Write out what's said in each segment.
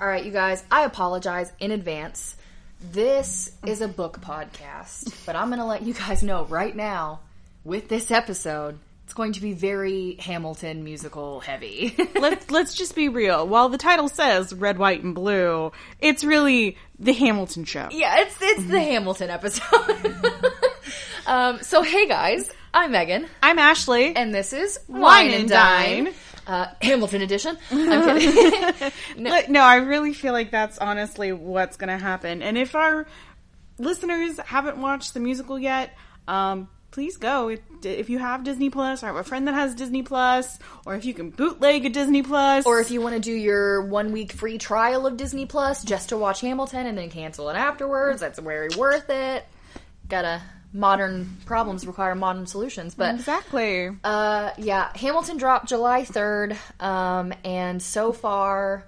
All right, you guys, I apologize in advance. This is a book podcast, but I'm going to let you guys know right now with this episode, it's going to be very Hamilton musical heavy. let's let's just be real. While the title says red, white, and blue, it's really the Hamilton show. yeah, it's it's the Hamilton episode. um, so hey guys, I'm Megan, I'm Ashley. and this is Wine and Dine. Uh, Hamilton edition. I'm kidding. no. no, I really feel like that's honestly what's going to happen. And if our listeners haven't watched the musical yet, um, please go. If, if you have Disney Plus, or have a friend that has Disney Plus, or if you can bootleg a Disney Plus, Or if you want to do your one week free trial of Disney Plus just to watch Hamilton and then cancel it afterwards, that's very worth it. Gotta modern problems require modern solutions. But exactly. uh, yeah, Hamilton dropped July third, um, and so far,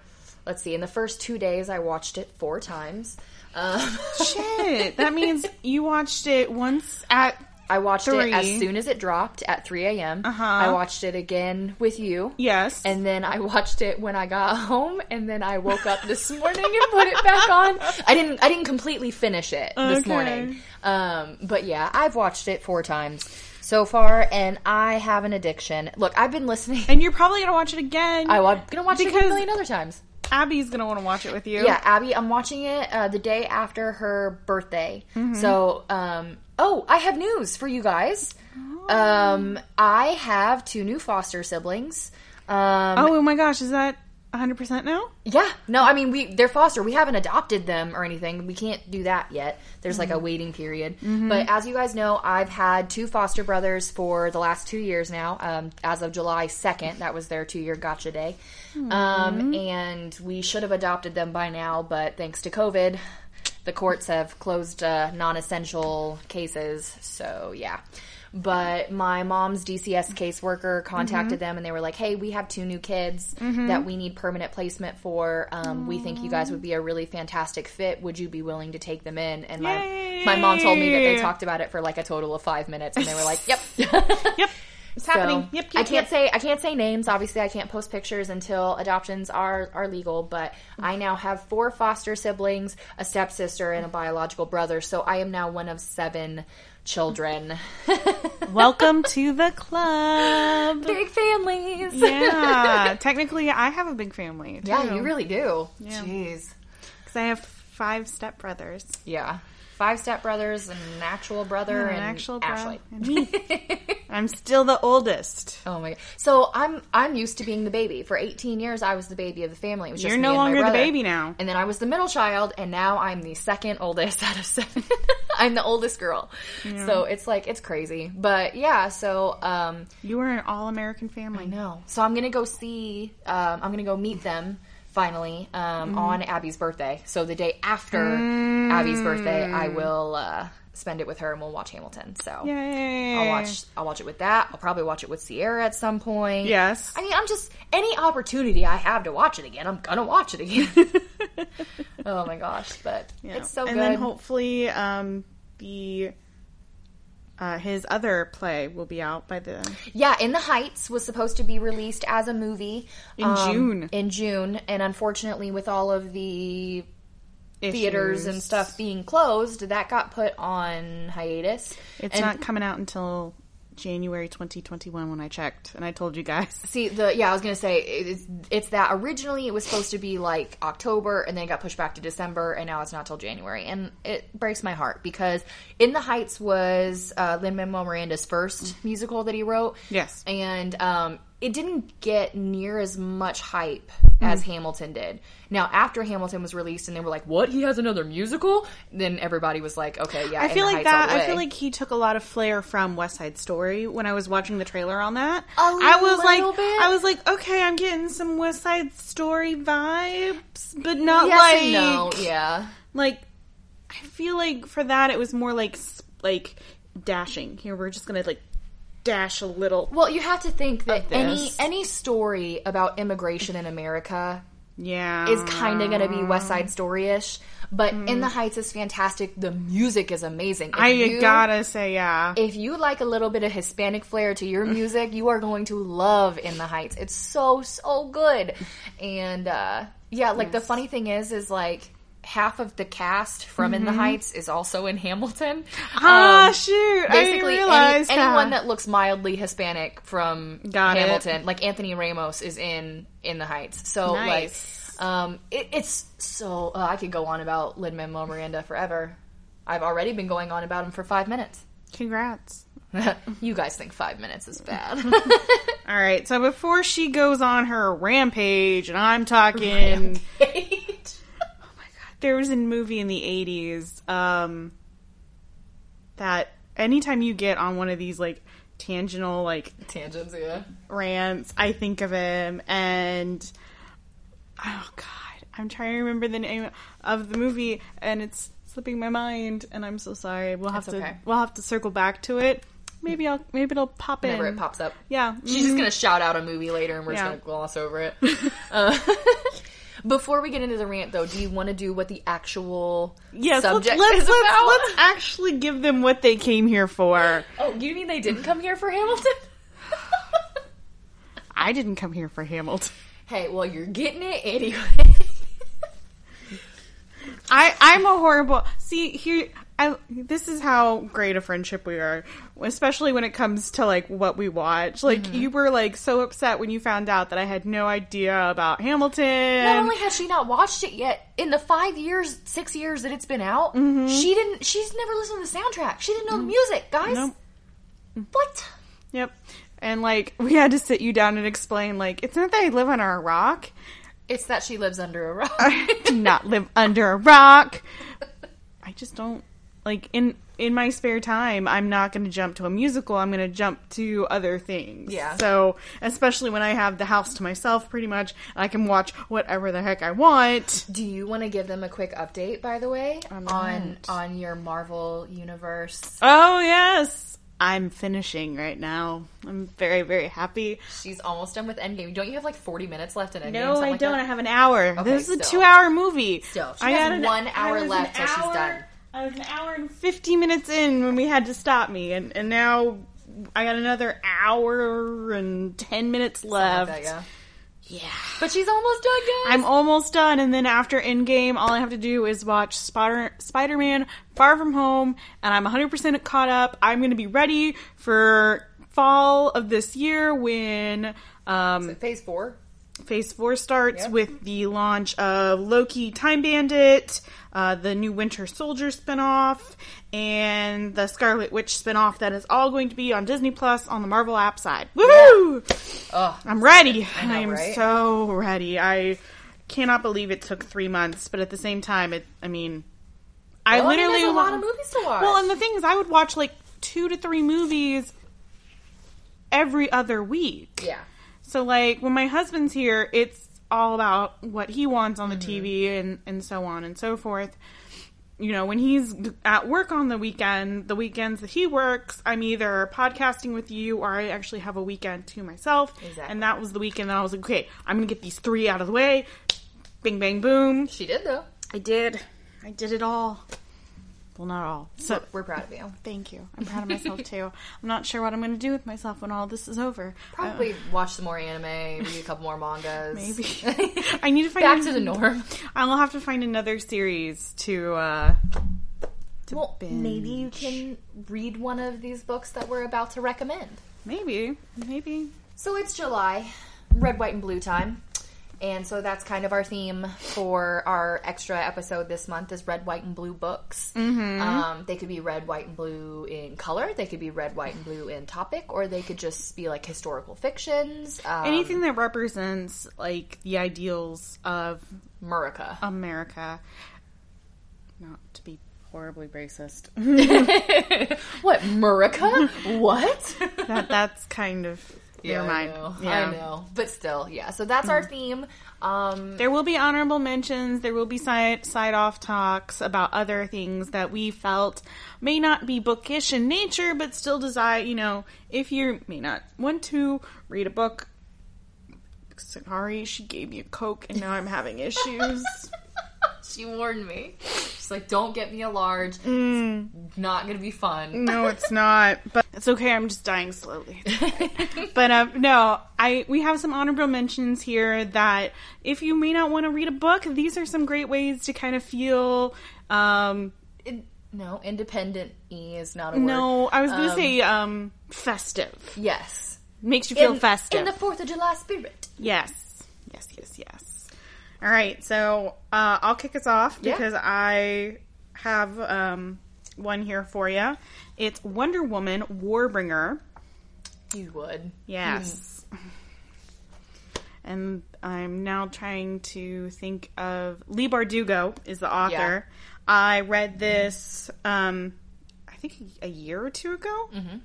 let's see, in the first two days, I watched it four times. Um, Shit, that means you watched it once at I watched Three. it as soon as it dropped at 3 a.m. Uh-huh. I watched it again with you. yes, And then I watched it when I got home, and then I woke up this morning and put it back on. I didn't. I didn't completely finish it this morning. Um, but yeah, I've watched it four times so far, and I have an addiction. Look, I've been listening. and you're probably gonna watch it again. I'm gonna watch it a million other times. Abby's gonna want to watch it with you. Yeah, Abby, I'm watching it uh, the day after her birthday. Mm-hmm. So, um, oh, I have news for you guys. Um, I have two new foster siblings. Um, Oh my gosh, is that 100 percent now? Yeah, no, I mean we they're foster. We haven't adopted them or anything. We can't do that yet. There's like a waiting period. But as you guys know, I've had two foster brothers for the last two years now. Um, as of July second, that was their two year gotcha day. Um, and we should have adopted them by now, but thanks to COVID, the courts have closed uh, non essential cases. So yeah. But my mom's DCS caseworker contacted them and they were like, hey, we have two new kids that we need permanent placement for. Um, we think you guys would be a really fantastic fit. Would you be willing to take them in? And my, my mom told me that they talked about it for like a total of five minutes and they were like, yep. Yep, it's happening. So, Yep, I can't yep. say I can't say names. Obviously, I can't post pictures until adoptions are are legal. But mm. I now have four foster siblings, a stepsister, and a biological brother. So I am now one of seven children. Welcome to the club. Big families. Yeah, technically, I have a big family. Too, Yeah, you really do. Jeez. because I have five stepbrothers. Yeah. Five step stepbrothers, an actual brother, An and actual bro- Ashley. and me. I'm still the oldest. Oh my god! So I'm I'm used to being the baby. For 18 years, I was the baby of the family. It was just You're no and longer the baby now. And then I was the middle child, and now I'm the second oldest out of seven. I'm the oldest girl. So it's like it's crazy, but yeah. So um, You were an all-American family. no. So I'm gonna go see. Um, I'm gonna go meet them finally um, on Abby's birthday. So the day after Abby's birthday, I will uh, spend it with her, and we'll watch Hamilton. So. Yay! I'll watch. I'll watch it with that. I'll probably watch it with Sierra at some point. Yes. I mean, I'm just any opportunity I have to watch it again, I'm gonna watch it again. oh my gosh! But Yeah. it's so and good. And then hopefully, um, the uh, his other play will be out by the yeah, In the Heights was supposed to be released as a movie In June. In June, and unfortunately, with all of the theaters and stuff being closed, that got put on hiatus. It's And- not coming out until January 2021 when I checked, and I told you guys. See the yeah, I was gonna say it's it's that originally it was supposed to be like October and then it got pushed back to December and now it's not till January and it breaks my heart because In the Heights was uh, Lin Manuel Miranda's first musical that he wrote. Yes. and um, it didn't get near as much hype hmm. as Hamilton did. Now after Hamilton was released and they were like, "What? He has another musical?" Then everybody was like, "Okay, yeah." I feel like that. I feel like he took a lot of flair from West Side Story when I was watching the trailer on that. A I was like, bit. I was like, okay, I'm getting some West Side Story vibes, but not yes like no, yeah. like. I feel like for that it was more like like dashing. Here we're just gonna like dash a little. Well, you have to think that any any story about immigration in America Yeah. is kind of going to be West Side Story ish. But In the Heights is fantastic. The music is amazing. If I you- gotta say, yeah. if you like a little bit of Hispanic flair to your music, you are going to love In the Heights. It's so so good, and uh, yeah, like the funny thing is, is like half of the cast from In the Heights is also in Hamilton. ah, Um, shoot. I Basically, didn't any, anyone that looks mildly Hispanic from Got it. Hamilton, like Anthony Ramos, is in In the Heights. So Nice. like, um, it, it's so uh, I could go on about Lin Manuel Miranda forever. I've already been going on about him for five minutes. Congrats. you guys think five minutes is bad. All right, so before she goes on her rampage, and I'm talking, there was a movie in the 80s um, that anytime you get on one of these like tangential like Tangents, yeah. rants, I think of him, and oh god, I'm trying to remember the name of the movie, and it's slipping my mind, and I'm so sorry. We'll have That's to okay. we'll have to circle back to it. Maybe I'll maybe it'll pop Whenever in. it pops up. Yeah, She's just gonna shout out a movie later, and we're Yeah. just gonna gloss over it. uh, before we get into the rant, though, do you want to do what the actual Yes, subject let's, let's, is let's, about? let's actually give them what they came here for. Oh, you mean they didn't come here for Hamilton? I didn't come here for Hamilton. hey, well, you're getting it anyway. I I'm a horrible. See here, I this is how great a friendship we are, especially when it comes to like what we watch. Like Mm-hmm. you were like so upset when you found out that I had no idea about Hamilton. Not only has she not watched it yet, in the five years, six years that it's been out, she didn't. She's never listened to the soundtrack. She didn't know the music, guys. Nope. What? Yep. And like we had to sit you down and explain like it's not that I live under a rock. It's that she lives under a rock. I do not live under a rock. I just don't like in in my spare time. I'm not going to jump to a musical. I'm going to jump to other things. Yeah. So especially when I have the house to myself, pretty much, I can watch whatever the heck I want. Do you want to give them a quick update, by the way, on on your Marvel universe? Oh yes, I'm finishing right now. I'm very very happy. She's almost done with Endgame. Don't you have like forty minutes left in Endgame? No, I like don't. that? I have an hour. Okay, this is a two-hour movie. Still, she I has an- one I hour left till she's done. I was an hour and fifty minutes in when we had to stop me, and and now I got another hour and ten minutes Something like left. that, yeah. Yeah. But she's almost done, guys. I'm almost done, and then after Endgame, all I have to do is watch Spider Spider Man Far From Home, and I'm 100% caught up. I'm going to be ready for fall of this year when um, Phase four. Phase 4 starts Yep. with the launch of Loki Time Bandit, uh, the new Winter Soldier spinoff, and the Scarlet Witch spinoff that is all going to be on Disney Plus on the Marvel app side. Woohoo! Ugh. I'm ready. I know, I'm right? so ready. I cannot believe it took three months, but at the same time, it. I mean, I Well, I mean, literally a lot of movies to watch. Well, and the thing is, I would watch like two to three movies every other week. yeah. So like when my husband's here, it's all about what he wants on the Mm-hmm. TV and and so on and so forth. You know, when he's at work on the weekend, the weekends that he works, I'm either podcasting with you or I actually have a weekend to myself. Exactly. And that was the weekend that I was like, okay, I'm gonna get these three out of the way. Bing bang boom. She did though. I did. I did it all. Well, not all. So We're proud of you. thank you. I'm proud of myself too. I'm not sure what I'm gonna do with myself when all this is over. Probably watch some more anime, read a couple more mangas. Maybe. I need to find Back an- to the norm. I'll have to find another series to uh to Well, binge. maybe you can read one of these books that we're about to recommend. maybe maybe So it's July, red, white, and blue time. And so that's kind of our theme for our extra episode this month is red, white, and blue books. Mm-hmm. Um, they could be red, white, and blue in color. They could be red, white, and blue in topic, or they could just be like historical fictions. Um, anything that represents like the ideals of Murica. America. Not to be horribly racist. what Murica? what? that that's kind of Yeah, never mind. I know. Yeah. I know. But still, yeah. So that's our theme. Um, There will be honorable mentions. There will be side side off talks about other things that we felt may not be bookish in nature, but still desire. You know, if you may not want to read a book, sorry, she gave me a Coke and now I'm having issues. she warned me. She's like, "Don't get me a large. Mm. It's not gonna be fun." no, it's not. But it's okay. I'm just dying slowly. But um, no, I we have some honorable mentions here that if you may not want to read a book, these are some great ways to kind of feel. Um, In- no, independent E is not a word. no, I was gonna Um, say um, festive. Yes. Makes you feel in, festive. in the Fourth of July spirit. Yes. Yes, yes, yes. All right, so uh, I'll kick us off Yeah. because I have um, one here for you. It's Wonder Woman Warbringer. You would. Yes. And I'm now trying to think of Leigh Bardugo is the author. I read this, um, I think a year or two ago. Mm-hmm.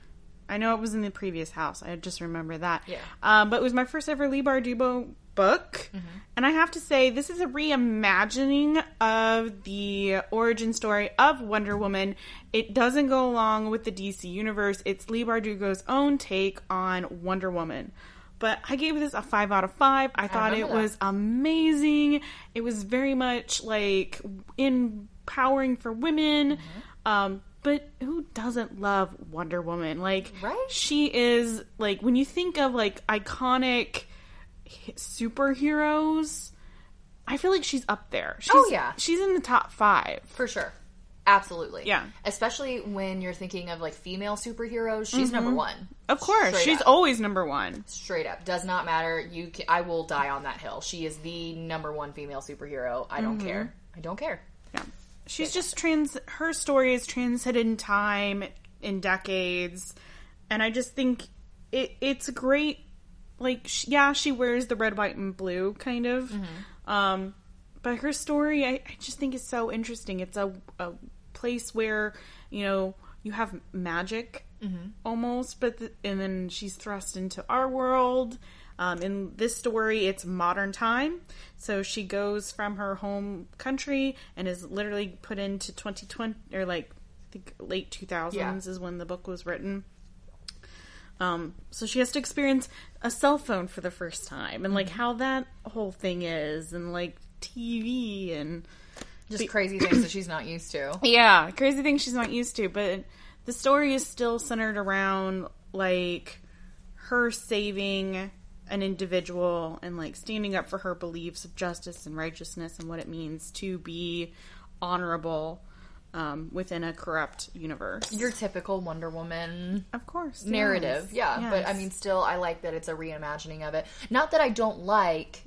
I know it was in the previous house. I just remember that. Yeah. Um, but it was my first ever Leigh Bardugo book. And I have to say, this is a reimagining of the origin story of Wonder Woman. It doesn't go along with the DC universe. It's Leigh Bardugo's own take on Wonder Woman. But I gave this a five out of five. I thought it that. was amazing. It was very much like empowering for women. Mm-hmm. Um, but who doesn't love Wonder Woman? Like, Right? she is like when you think of like iconic superheroes. I feel like she's up there. Oh, she's, Oh, yeah. she's in the top five. For sure. Absolutely. Yeah. Especially when you're thinking of like female superheroes, she's number mm-hmm. one. Of course, Straight she's up. always number one. Straight up. Does not matter. You ca I will die on that hill. She is the number one female superhero. I don't mm-hmm. care. I don't care. Yeah. She's just trans her story is transcended in time in decades and I just think it it's great like sh- yeah, she wears the red, white and blue kind of. Um but her story I, I just think is so interesting. It's a a place where, you know, you have magic almost, but the, and then she's thrust into our world. Um, in this story, it's modern time. So she goes from her home country and is literally put into 2020 or like I think late 2000s Yeah. is when the book was written. Um, so she has to experience a cell phone for the first time and like how that whole thing is and like TV and Just crazy things that she's not used to. yeah, crazy things she's not used to, but the story is still centered around like her saving an individual and like standing up for her beliefs of justice and righteousness and what it means to be honorable um, within a corrupt universe. Your typical Wonder Woman of course, narrative. yes, Yeah, but I mean, still, I like that it's a reimagining of it. Not that I don't like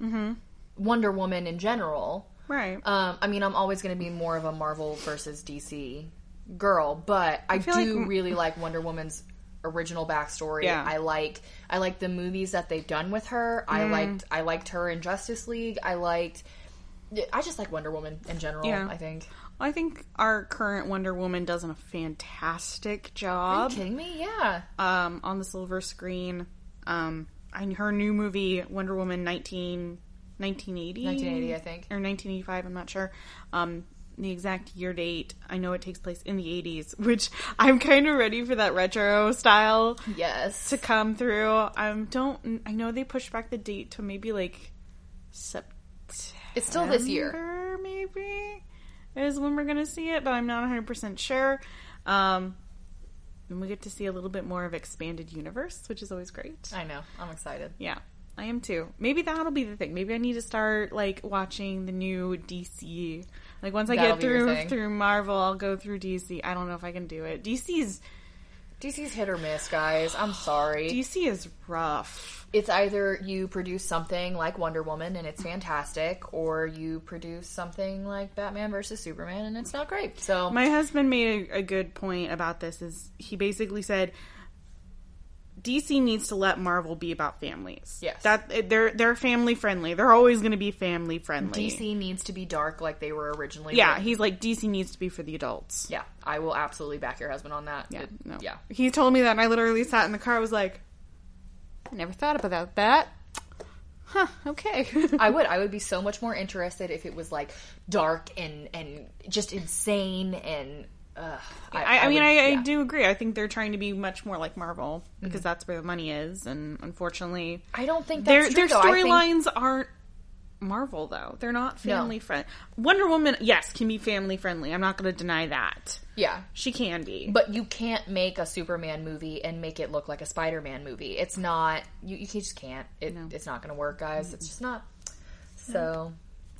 Wonder Woman in general. right. Um, I mean, I'm always going to be more of a Marvel versus DC girl, but I, feel do like- really like Wonder Woman's original backstory. Yeah. I like I like the movies that they've done with her. I Mm. liked I liked her in Justice League. I liked I just like Wonder Woman in general, Yeah. I think. I think our current Wonder Woman does a fantastic Are you job. kidding me? Yeah. um, on the silver screen. Um, and her new movie, Wonder Woman 19, 1980? 1980, I think. Or 1985, I'm not sure. Um, the exact year date. I know it takes place in the 80s, which I'm kind of ready for that retro style Yes. to come through. Um, don't, I know they pushed back the date to maybe like September. It's still this year. Maybe is when we're gonna see it, but I'm not 100 percent sure. Um, and we get to see a little bit more of expanded universe, which is always great. I know. I'm excited. Yeah, I am too. Maybe that'll be the thing. Maybe I need to start like watching the new DC. Like once I That'll get through through Marvel, I'll go through DC. I don't know if I can do it. DC's DC's hit or miss, guys. I'm sorry. DC is rough. it's either you produce something like Wonder Woman and it's fantastic, or you produce something like Batman versus Superman and it's not great. So My husband made a, a good point about this. Is he basically said DC needs to let Marvel be about families. Yes. that eh, they're they're family friendly. They're always going to be family friendly. DC needs to be dark like they were originally. yeah, written. he's like DC needs to be for the adults. yeah. I will absolutely back your husband on that. Yeah, It- no. yeah. He told me that, and I literally sat in the car. I was like, I never thought about that. Huh? Okay. I would. I would be so much more interested if it was like dark and and just insane and Ugh, I, I, mean, would- I, I do agree. I think they're trying to be much more like Marvel because that's where the money is, and unfortunately, I don't think their that's their true, though. I think- storylines aren't Marvel though. They're not family friend. Wonder Woman, yes, can be family friendly. I'm not going to deny that. Yeah, She can be. but you can't make a Superman movie and make it look like a Spider-Man movie. It's not. You, you just can't. It, It's not going to work, guys. It's just not. So,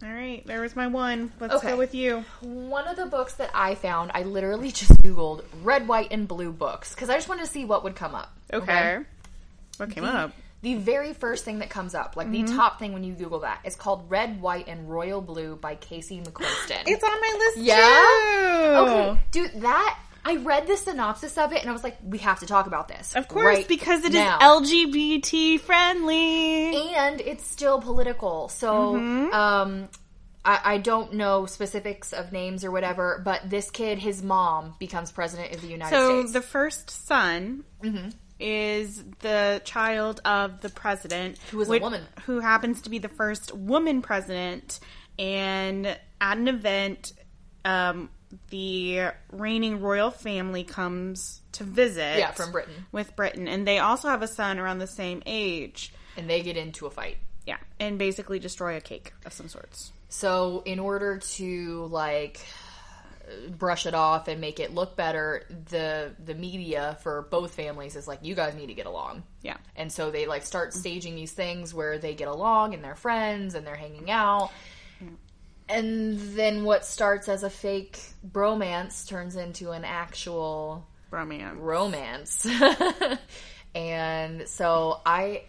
All right, there was my one. Let's Okay. go with you. one of the books that I found, I literally just googled red, white, and blue books because I just wanted to see what would come up. Okay. What came up? The very first thing that comes up, like the mm-hmm. top thing when you Google that, is called Red, White, and Royal Blue by Casey McQuiston. It's on my list. Yeah? too. okay, dude, that I read the synopsis of it and I was like, we have to talk about this. Of course, right because it is now. LGBT friendly. and it's still political. So, Mm-hmm. um, I, I don't know specifics of names or whatever, but this kid, his mom becomes president of the United So States. the first son Mm-hmm. is the child of the president, Who is a woman. who happens to be the first woman president. And at an event, um, the reigning royal family comes to visit. Yeah, from Britain. With Britain, and they also have a son around the same age. and they get into a fight. Yeah, and basically destroy a cake of some sorts. So, in order to like brush it off and make it look better, the the media for both families is like, you guys need to get along. Yeah. And so they like start staging these things where they get along and they're friends and they're hanging out. And then what starts as a fake bromance turns into an actual Romance. romance. and so I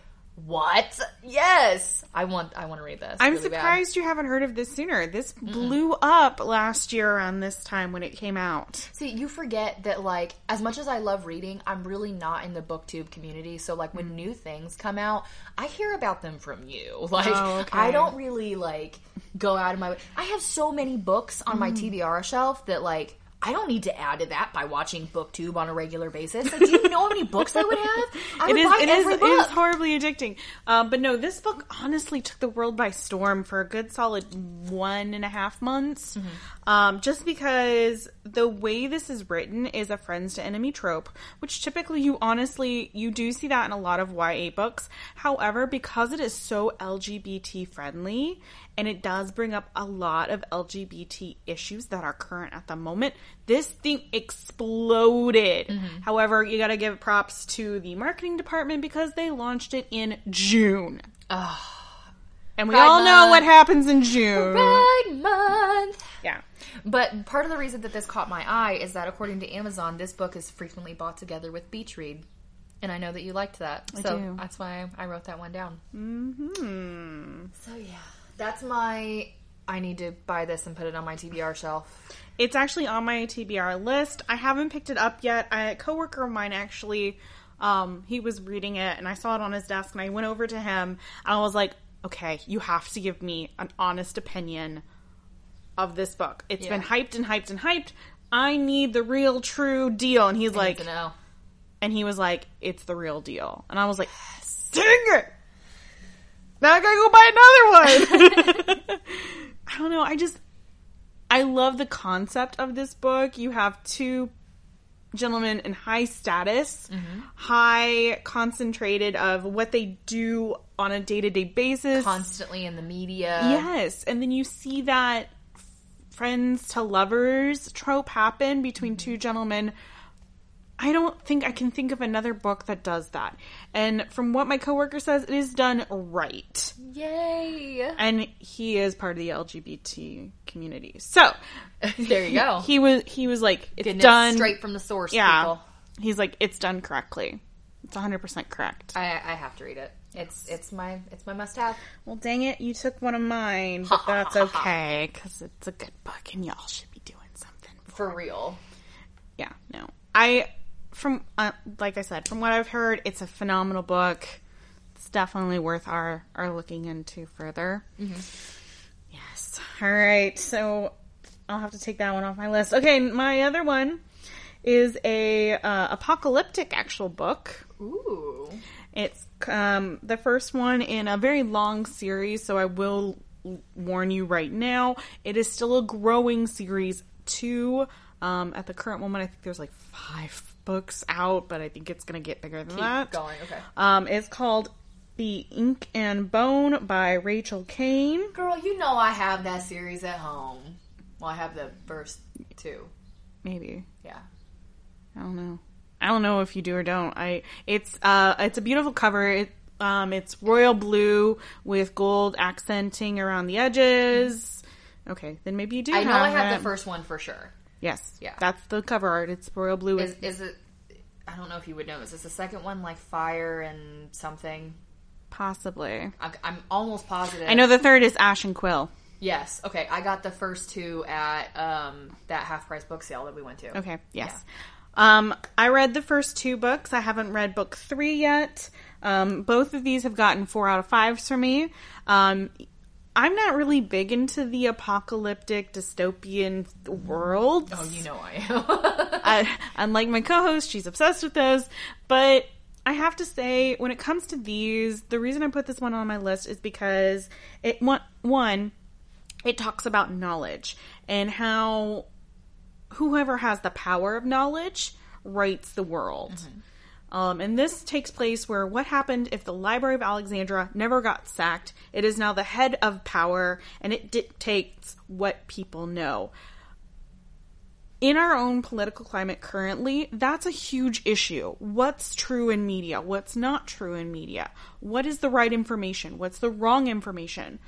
what? Yes. I want I want to read this. I'm really bad. surprised you haven't heard of this sooner. This blew up last year around this time when it came out. See, you forget that like as much as I love reading, I'm really not in the booktube community. So like Mm. when new things come out, I hear about them from you. Like Oh, okay. I don't really like go out of my way. I have so many books on Mm. my TBR shelf that like I don't need to add to that by watching BookTube on a regular basis. Like, do you know how many books I would have? I It would is, buy it is, every it book. is horribly addicting. Um, but no, this book honestly took the world by storm for a good solid one and a half months. Mm-hmm. Um, just because the way this is written is a friends to enemy trope, which typically you honestly, you do see that in a lot of YA books. However, because it is so LGBT friendly and it does bring up a lot of LGBT issues that are current at the moment, this thing exploded. Mm-hmm. However, you gotta give props to the marketing department because they launched it in June. And we Pride all know Month. what happens in June. Pride month. Yeah. But part of the reason that this caught my eye is that according to Amazon, this book is frequently bought together with Beach Read. And I know that you liked that. so do. that's why I wrote that one down. hmm So yeah. That's my I need to buy this and put it on my TBR shelf. It's actually on my TBR list. I haven't picked it up yet. A coworker of mine actually, um, he was reading it and I saw it on his desk and I went over to him and I was like, okay, you have to give me an honest opinion of this book. It's Yeah. been hyped and hyped and hyped. I need the real true deal. And he's like, to know. and he was like, it's the real deal. And I was like, dang it! Now I gotta go buy another one! I don't know. I just, I love the concept of this book. You have two gentlemen in high status, mm-hmm. high concentrated of what they do on a day to day basis. Constantly in the media. Yes, and then you see that friends to lovers trope happen between mm-hmm. two gentlemen. I don't think I can think of another book that does that. And from what my coworker says, it is done right. Yay. And he is part of the LGBT community. So there you go. he was he was like, it's done it straight from the source, Yeah. people. He's like, it's done correctly. It's hundred percent correct. I, I have to read it. It's it's my it's my must have. Well, dang it, you took one of mine, but that's okay because it's a good book, and y'all should be doing something. For real. Yeah, no, I from uh, like I said, from what I've heard, it's a phenomenal book. It's definitely worth our our looking into further. Yes. All right, so I'll have to take that one off my list. Okay, my other one is a uh, apocalyptic actual book. Ooh. It's um, the first one in a very long series, so I will warn you right now. It is still a growing series Two Um, at the current moment, I think there's like five books out, but I think it's going to get bigger than that. Going okay. Um, it's called The Ink and Bone by Rachel Caine. Girl, you know I have that series at home. Well, I have the first two. Maybe Yeah. I don't know. I don't know if you do or don't. I it's uh it's a beautiful cover. It um it's royal blue with gold accenting around the edges. Okay, then maybe you do. I know I have it. the first one for sure. Yes. Yeah. That's the cover art. It's royal blue. Is is it? I don't know if you would know. Is this the second one like fire and something? possibly. I'm, I'm almost positive. I know the third is Ash and Quill. Yes. Okay. I got the first two at um, that half price book sale that we went to. Okay. Yes. Um, I read the first two books. I haven't read book three yet. Um, both of these have gotten four out of fives for me. Um, I'm not really big into the apocalyptic dystopian world. Oh, you know I am. I, unlike my co-host, she's obsessed with those. But I have to say, when it comes to these, the reason I put this one on my list is because it one, one it talks about knowledge and how whoever has the power of knowledge writes the world. Mm-hmm. Um, and this takes place where what happened if the Library of Alexandria never got sacked? It is now the head of power and it dictates what people know. In our own political climate currently, that's a huge issue. What's true in media? What's not true in media? What is the right information? What's the wrong information?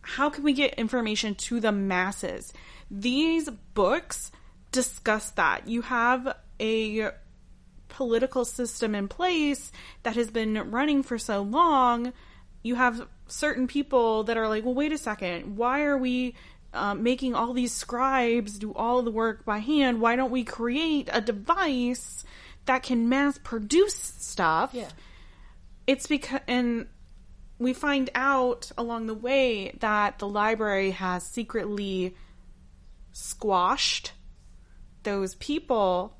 How can we get information to the masses? These books discuss that. You have a political system in place that has been running for so long, you have certain people that are like, well, wait a second, why are we um, making all these scribes do all the work by hand? Why don't we create a device that can mass produce stuff? Yeah. It's because, and we find out along the way that the library has secretly squashed those people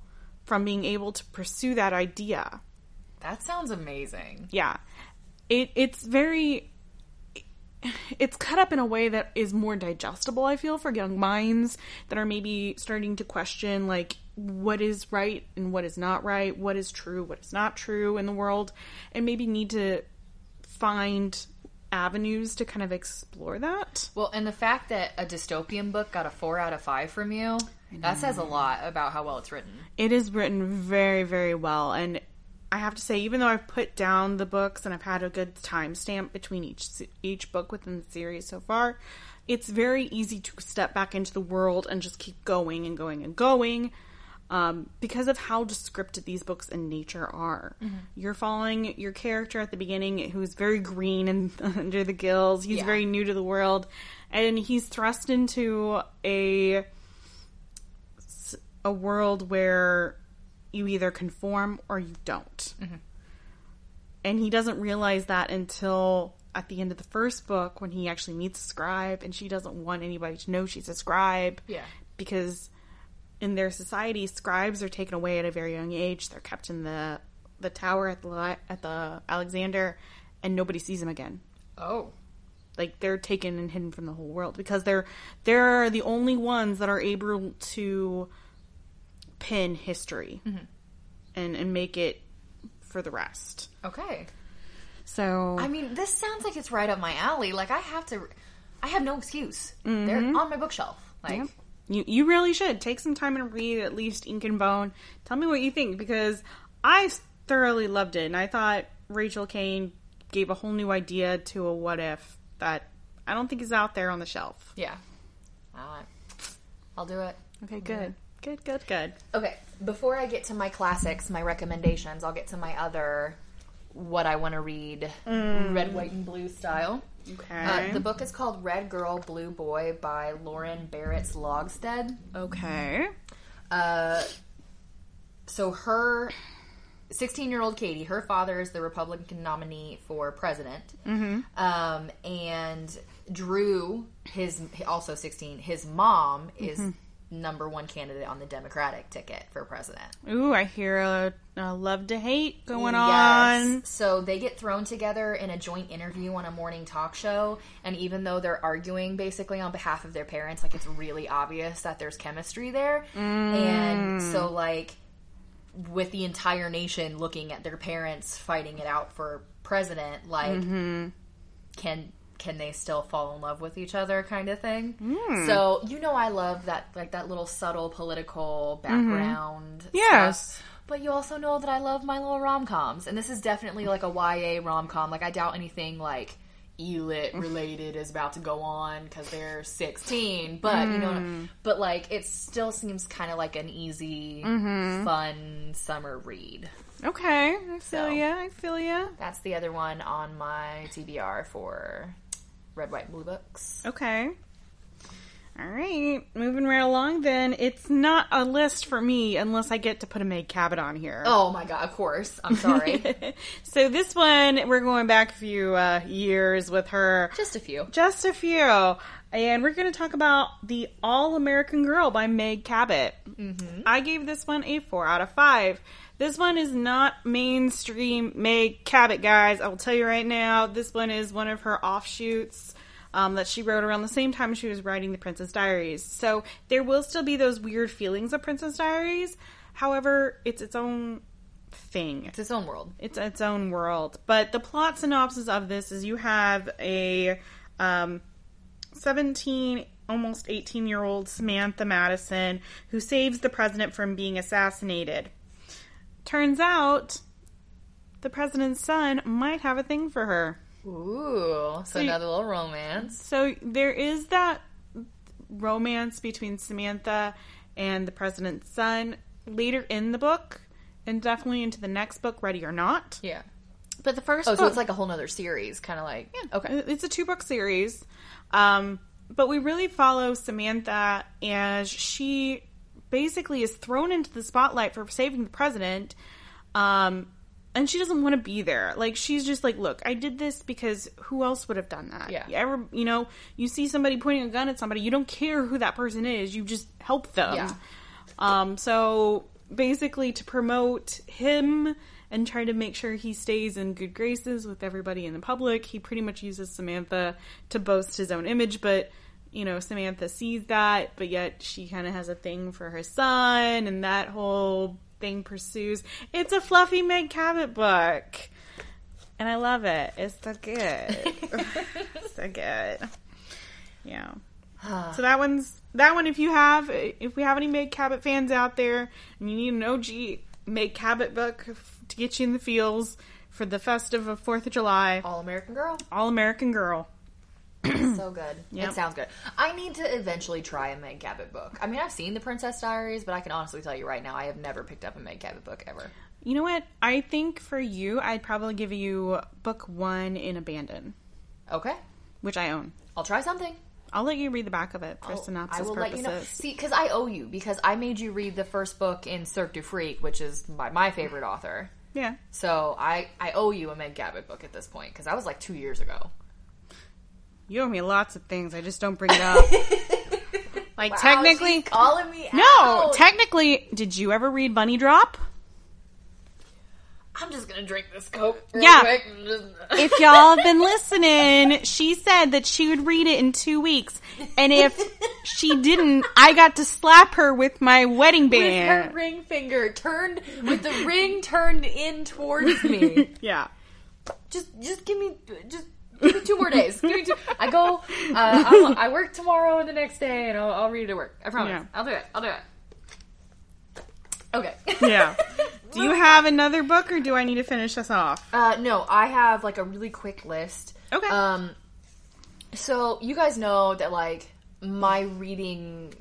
from being able to pursue that idea. that sounds amazing. Yeah. It it's very it's cut up in a way that is more digestible, I feel, for young minds that are maybe starting to question like what is right and what is not right, what is true, what is not true in the world, and maybe need to find avenues to kind of explore that. Well, and the fact that a dystopian book got a four out of five from you, that says a lot about how well it's written. It is written very, very well. And I have to say, even though I've put down the books and I've had a good time stamp between each each book within the series so far, it's very easy to step back into the world and just keep going and going and going. Um, because of how descriptive these books in nature are. You're following your character at the beginning who's very green and under the gills. He's Yeah. very new to the world. And he's thrust into a a world where you either conform or you don't. Mm-hmm. And he doesn't realize that until at the end of the first book when he actually meets a scribe and she doesn't want anybody to know she's a scribe. Yeah. Because in their society, scribes are taken away at a very young age. They're kept in the the tower at the at the Alexander and nobody sees them again Oh. like they're taken and hidden from the whole world because they're they're the only ones that are able to pin history and and make it for the rest. Okay. So I mean, this sounds like it's right up my alley. Like I have to, I have no excuse. They're on my bookshelf. Like, Yeah. You you really should take some time and read at least Ink and Bone. Tell me what you think because I thoroughly loved it and I thought Rachel Caine gave a whole new idea to a what if that I don't think is out there on the shelf. yeah. Uh, I'll do it. Okay, good. Good, good, good. Okay, before I get to my classics, my recommendations, I'll get to my other what I want to read, red, white, and blue style. Okay. Uh, the book is called Red Girl, Blue Boy by Lauren Baratz-Logsted. okay. Uh, so her 16 year old Katie, her father is the Republican nominee for president. Mm-hmm. Um, and Drew, his also 16, his mom is number one candidate on the Democratic ticket for president. Ooh, I hear a, a love to hate going Yes. on. So they get thrown together in a joint interview on a morning talk show, and even though they're arguing basically on behalf of their parents, like it's really obvious that there's chemistry there. And mm. so, like, with the entire nation looking at their parents fighting it out for president, like, mm-hmm. can can they still fall in love with each other kind of thing hmm. so you know i love that like that little subtle political mm-hmm. background Yes. stuff. but you also know that i love my little rom-coms and this is definitely like a ya rom-com like i doubt anything like elit related is about to go on because they're 16 but you know hmm. but like it still seems kind of like an easy mm-hmm. fun summer read Okay, I feel So. ya. I feel ya. that's the other one on my TBR for Red, White, Blue books. Okay. All right, moving right along. Then it's not a list for me unless I get to put a Meg Cabot on here. Oh my god, of course. I'm sorry. so this one we're going back a few uh, years with her, Just a few. just a few, and we're going to talk about the All American Girl by Meg Cabot. Mm-hmm. I gave this one a four out of five. This one is not mainstream Meg Cabot, guys. I will tell you right now. This one is one of her offshoots. Um, that she wrote around the same time she was writing the Princess Diaries. So there will still be those weird feelings of Princess Diaries. However, it's its own thing It's its own world. it's its own world. But the plot synopsis of this is you have a um, 17, almost 18 year old Samantha Madison who saves the president from being assassinated. Turns out the president's son might have a thing for her. Ooh, so you- another little romance. So there is that romance between Samantha and the president's son later in the book, and definitely into the next book, Ready or Not. Yeah. But the first Oh, book, so it's like a whole nother series, kind of like. Okay. It's a two book series. Um, but we really follow Samantha as she basically is thrown into the spotlight for saving the president. Um, and she doesn't want to be there. Like she's just like, look, I did this because who else would have done that? Yeah. You ever, you know, you see somebody pointing a gun at somebody, you don't care who that person is. You just help them. Yeah. Um, so basically, to promote him and try to make sure he stays in good graces with everybody in the public, he pretty much uses Samantha to boast his own image. But you know, Samantha sees that, but yet she kind of has a thing for her son, and that whole thing pursues. It's a fluffy Meg Cabot book. And I love it. It's so good. so good. Yeah. So that one's that one. If you have, if we have any Meg Cabot fans out there, and you need an OG Meg Cabot book to get you in the feels for the festive of Fourth of July, All American Girl. All American Girl. so good. Yep. It sounds good. I need to eventually try a Meg Cabot book. I mean, I've seen the Princess Diaries, but I can honestly tell you right now, I have never picked up a Meg Cabot book ever. You know what? I think for you, I'd probably give you book one in Abandon, Okay. which I own. I'll try something. I'll let you read the back of it for I'll- synopsis I will purposes. let you know. See, because I owe you, because I made you read the first book in Cirque du Freak, which is my, my favorite author. Yeah. So I, I owe you a Meg Cabot book at this point, because that was like two years ago. You owe me lots of things. I just don't bring it up. like Wow, technically, calling me no. out. Technically, did you ever read Bunny Drop? I'm just gonna drink this coke. real Yeah. If y'all have been listening, she said that she would read it in two weeks, and if she didn't, I got to slap her with my wedding with her ring finger turned, with the ring turned in towards me. Yeah. just, just give me, just give me two more days. Give me two. I go. Uh, I work tomorrow and the next day, and I'll, I'll read it at work. I promise. Yeah. I'll do it. I'll do it. Okay. Yeah. Do you have another book, or do I need to finish this off? Uh, no, I have like a really quick list. Okay. Um, so you guys know that like my reading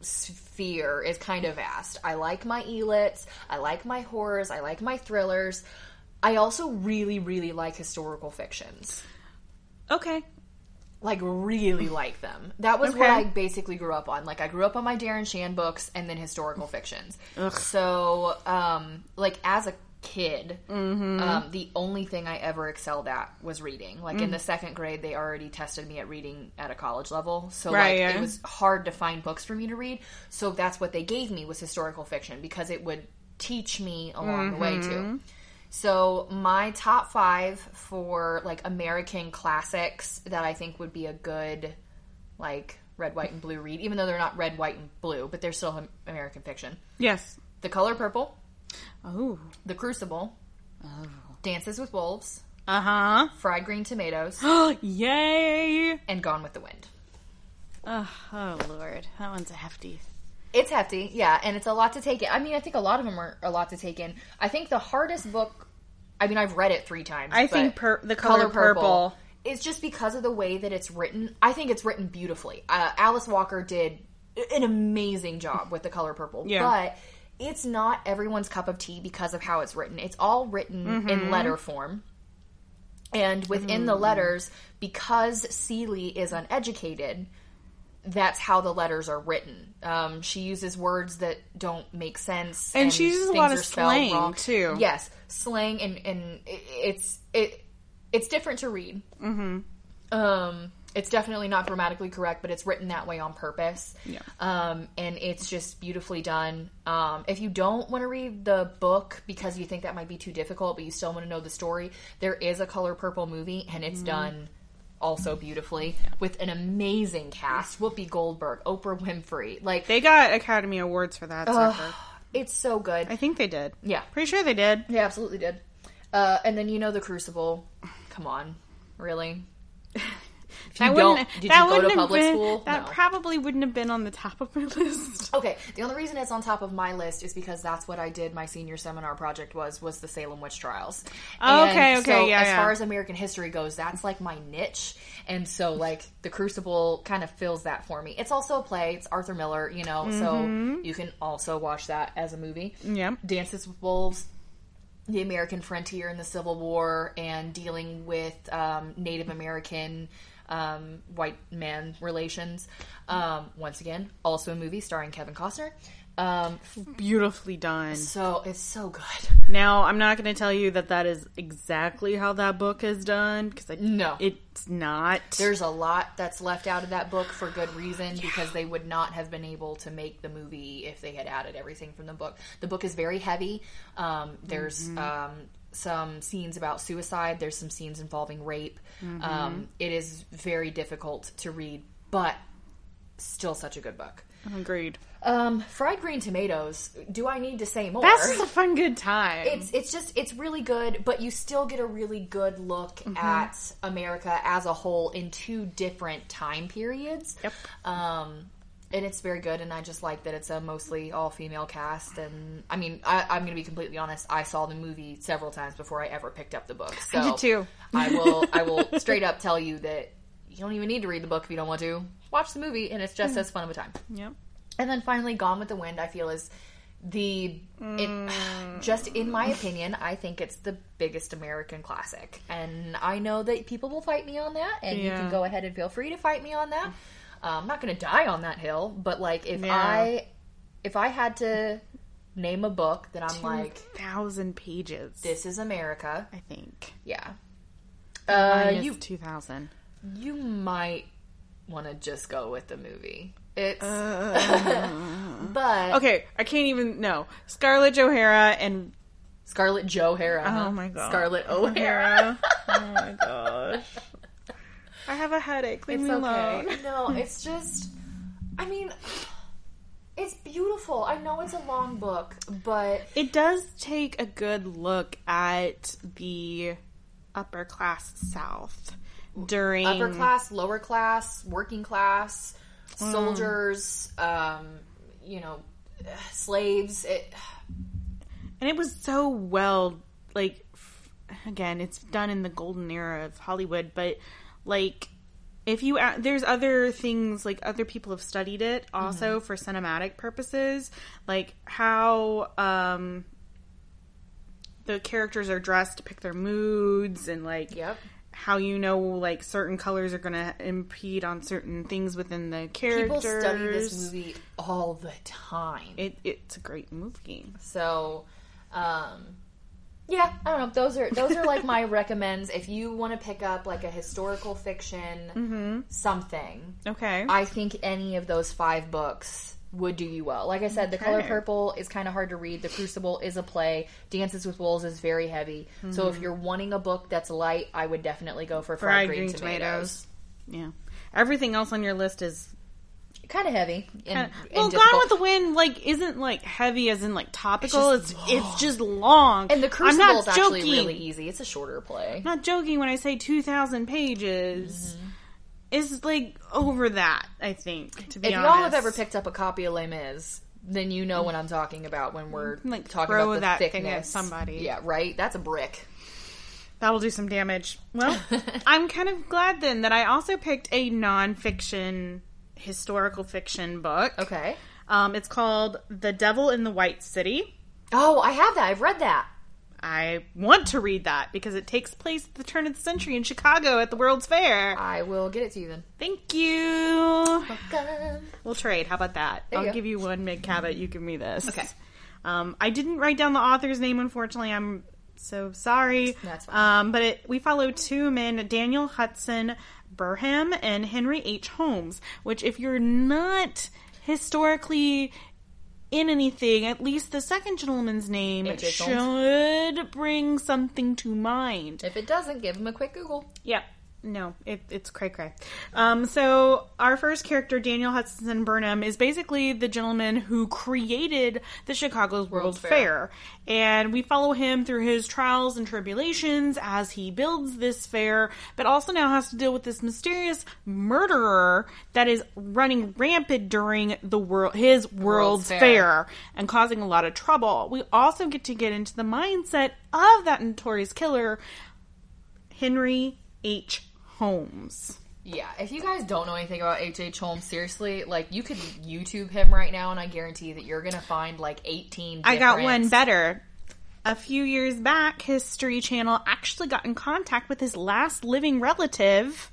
sphere is kind of vast. I like my elits, I like my horrors, I like my thrillers. I also really, really like historical fictions. Okay. Like really like them. That was what I basically grew up on. Like I grew up on my Darren Shan books and then historical fictions. So, um, like as a kid, Mm-hmm. um, the only thing I ever excelled at was reading. Like in the second grade, they already tested me at reading at a college level, so Right, like yeah. it was hard to find books for me to read. So that's what they gave me was historical fiction because it would teach me along the way Mm-hmm. too. So my top five for like American classics that I think would be a good like red, white, and blue read, even though they're not red, white, and blue, but they're still American fiction. Yes. The Color Purple, Oh. The Crucible, Oh. Dances with Wolves, Uh huh. Fried Green Tomatoes, Oh Yay! and Gone with the Wind. Oh, oh lord, that one's a hefty. It's hefty, yeah, and it's a lot to take in. I mean, I think a lot of them are a lot to take in. I think the hardest book, I mean, I've read it three times. I think pur- the color, purple. is just because of the way that it's written. I think it's written beautifully. Uh, Alice Walker did an amazing job with the color purple, Yeah. but it's not everyone's cup of tea because of how it's written. It's all written Mm-hmm. in letter form. And within Mm. the letters, because Celie is uneducated, that's how the letters are written. Um, she uses words that don't make sense, And she uses a lot of slang, too. Yes, slang, and and it's it it's different to read. Mm-hmm. Um, it's definitely not grammatically correct, but it's written that way on purpose. Yeah. Um, and it's just beautifully done. Um, if you don't want to read the book because you think that might be too difficult, but you still want to know the story, there is a Color Purple movie, and Mm-hmm. it's done also beautifully with an amazing cast: Whoopi Goldberg, Oprah Winfrey. Like They got Academy Awards for that sucker. it's so good. I think they did. Yeah. Pretty sure they did. They absolutely did. Uh, and then you know the Crucible. Come on, really? If you That don't, wouldn't- did that you go to public been- school? That No. probably wouldn't have been on the top of my list. Okay, the only reason it's on top of my list is because that's what I did. My senior seminar project was was the Salem witch trials. Oh, And okay, okay, so yeah, As yeah. far as American history goes, that's like my niche, and so like the Crucible kind of fills that for me. It's also a play. It's Arthur Miller, you know, Mm-hmm. so you can also watch that as a movie. Yeah. Dances with Wolves, the American frontier in the Civil War, and dealing with um, Native American um, white man relations. Um, once again, also a movie starring Kevin Costner. Um, Beautifully done. so it's so good. Now, I'm not going to tell you that that is exactly how that book is done because No. it's not. There's a lot that's left out of that book for good reason because they would not have been able to make the movie if they had added everything from the book. The book is very heavy. Um, there's um, some scenes about suicide. There's some scenes involving rape. Um, it is very difficult to read, but still such a good book. Agreed. Um, fried green tomatoes. Do I need to say more? That's just a fun, good time. it's it's just it's really good, but you still get a really good look Mm-hmm. at America as a whole in two different time periods. Yep. Um, and it's very good, and I just like that it's a mostly all female cast. And I mean, I, I'm going to be completely honest. I saw the movie several times before I ever picked up the book. So I did too. I will I will straight up tell you that you don't even need to read the book if you don't want to. Watch the movie, and it's just mm. as fun of a time. yep. And then finally, Gone with the Wind, I feel is the it, mm. just in my opinion, I think it's the biggest American classic. And I know that people will fight me on that, and you can go ahead and feel free to fight me on that. Uh, I'm not going to die on that hill, but like if Yeah. I if I had to name a book that I'm like, thousand pages. this is America, I think. yeah. Uh, you two thousand. you might want to just go with the movie. It's but Okay, I can't even. No, Scarlett O'Hara and Scarlett Johansson. Oh my God. Scarlett O'Hara. oh my gosh, I have a headache. Leave It's me okay. alone. No, it's just. I mean, it's beautiful. I know it's a long book, but It does take a good look at the upper class South during upper class, lower class, working class, soldiers, um, you know, slaves. It, and it was so well like f- again it's done in the golden era of hollywood but like if you there's other things like other people have studied it also Mm-hmm. for cinematic purposes like how um the characters are dressed to pick their moods and like Yep. how you know like certain colors are going to impede on certain things within the characters people study this movie all the time. it, it's a great movie So, um, Yeah, I don't know. Those are those are like my recommends. If you want to pick up like a historical fiction mm-hmm. something, Okay. I think any of those five books would do you well. Like I said, The Color Purple is kind of hard to read. The Crucible is a play. Dances with Wolves is very heavy. So if mm-hmm. you're wanting a book that's light, I would definitely go for Fried, Fried Green, green Tomatoes. tomatoes. Yeah. Everything else on your list is Kind of heavy. And, and well. Gone with the Wind like isn't like heavy as in like topical. It's just it's just, long. And The I'm Crucible not is actually really easy. It's a shorter play. I'm not joking when I say two thousand pages. Mm-hmm. It's like over that. I think to be If honest. If y'all have ever picked up a copy of Les Mis, then you know what I'm talking about when we're Like, talking throw about the that thing thickness. at somebody. Yeah, right. That's a brick. That'll do some damage. Well, I'm kind of glad then that I also picked a nonfiction historical fiction book. Okay. Um, it's called The Devil in the White City. Oh, I have that. I've read that. I want to read that because it takes place at the turn of the century in Chicago at the World's Fair. I will get it to you then. Thank you. Welcome. We'll trade. How about that? There I'll go. give you one Meg Cabot. You give me this. Okay. Um, I didn't write down the author's name, unfortunately. I'm so sorry. That's fine. Um, but it, we follow two men, Daniel Hudson Burnham and Henry H. Holmes, which, if you're not historically in anything, at least the second gentleman's name should bring something to mind. If it doesn't, give him a quick Google. Yep. No, it, it's cray cray. Um, so our first character, Daniel Hudson Burnham, is basically the gentleman who created the Chicago's World, World's Fair. Fair. and we follow him through his trials and tribulations as he builds this fair, but also now has to deal with this mysterious murderer that is running rampant during the world his World's, Fair. Fair and causing a lot of trouble. We also get to get into the mindset of that notorious killer, Henry H. Holmes. Yeah, if you guys don't know anything about H.H. H. Holmes, seriously, like you could YouTube him right now, and I guarantee that you're gonna find like 18. I got one better. A few years back, History Channel actually got in contact with his last living relative,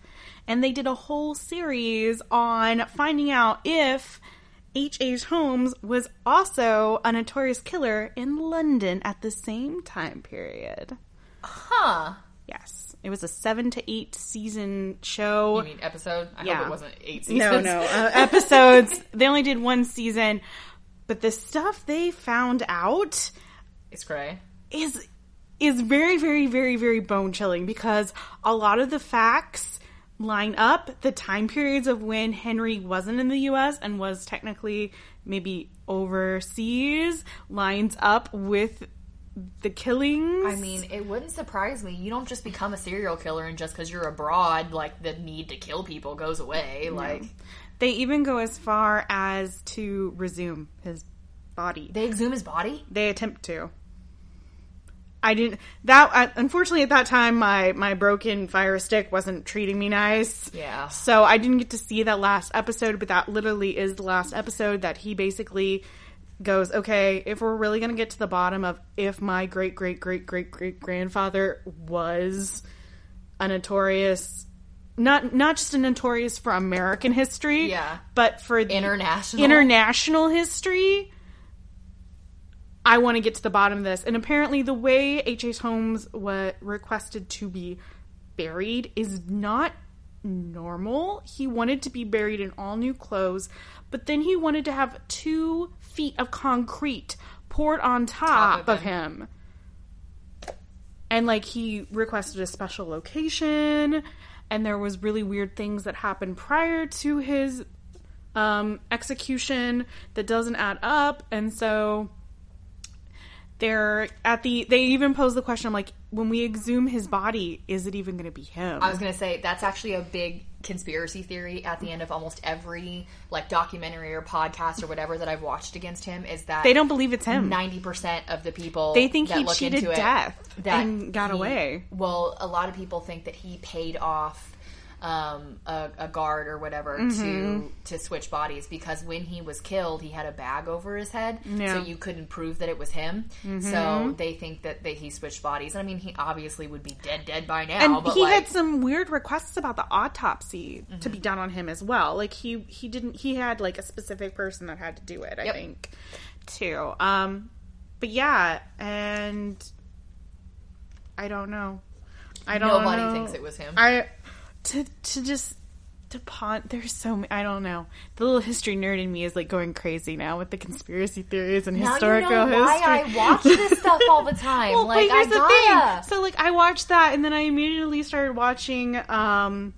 and they did a whole series on finding out if H. H. Holmes was also a notorious killer in London at the same time period. Huh? Yes. It was a seven to eight season show. You mean episode? I Yeah. hope it wasn't eight seasons. No, no. Uh, episodes. they only did one season. But the stuff they found out it's cray. is is very, very, very, very bone chilling because a lot of the facts line up. The time periods of when Henry wasn't in the U.S. and was technically maybe overseas lines up with the killings. I mean, it wouldn't surprise me. You don't just become a serial killer, and just because you're abroad, like the need to kill people goes away. Like they even go as far as to resume his body. they exhume his body. They attempt to. I didn't. That I, unfortunately at that time my my broken fire stick wasn't treating me nice. Yeah. So I didn't get to see that last episode, but that literally is the last episode that he basically goes, okay, if we're really going to get to the bottom of if my great great great great great grandfather was a notorious not not just a notorious for American history, Yeah. but for the International. international history. I want to get to the bottom of this. And apparently, the way H.H. Holmes was requested to be buried is not normal. He wanted to be buried in all new clothes, but then he wanted to have two feet of concrete poured on top, Top of of him. And like he requested a special location, and there was really weird things that happened prior to his um, execution that doesn't add up, and so they're at the. They even pose the question: like, when we exhume his body, is it even going to be him? I was gonna say that's actually a big conspiracy theory at the end of almost every like documentary or podcast or whatever that I've watched against him is that they don't believe it's him. ninety percent of the people They think that he look cheated into it, death that and got he- away. Well, a lot of people think that he paid off um, a, a guard or whatever Mm-hmm. to to switch bodies because when he was killed, he had a bag over his head, Yeah. Mm-hmm. so you couldn't prove that it was him. So they think that, that he switched bodies. And I mean, he obviously would be dead, dead by now. and he like, had some weird requests about the autopsy to Mm-hmm. be done on him as well. Like he he didn't he had like a specific person that had to do it. I Yep. think too. Um, but yeah, and I don't know. I don't Nobody know. thinks it was him. I to to just to pon there's so many I don't know. The little history nerd in me is like going crazy now with the conspiracy theories and now historical you know why history. I watch this stuff all the time. Well, like but here's I the gotta. thing. So like I watched that and then I immediately started watching um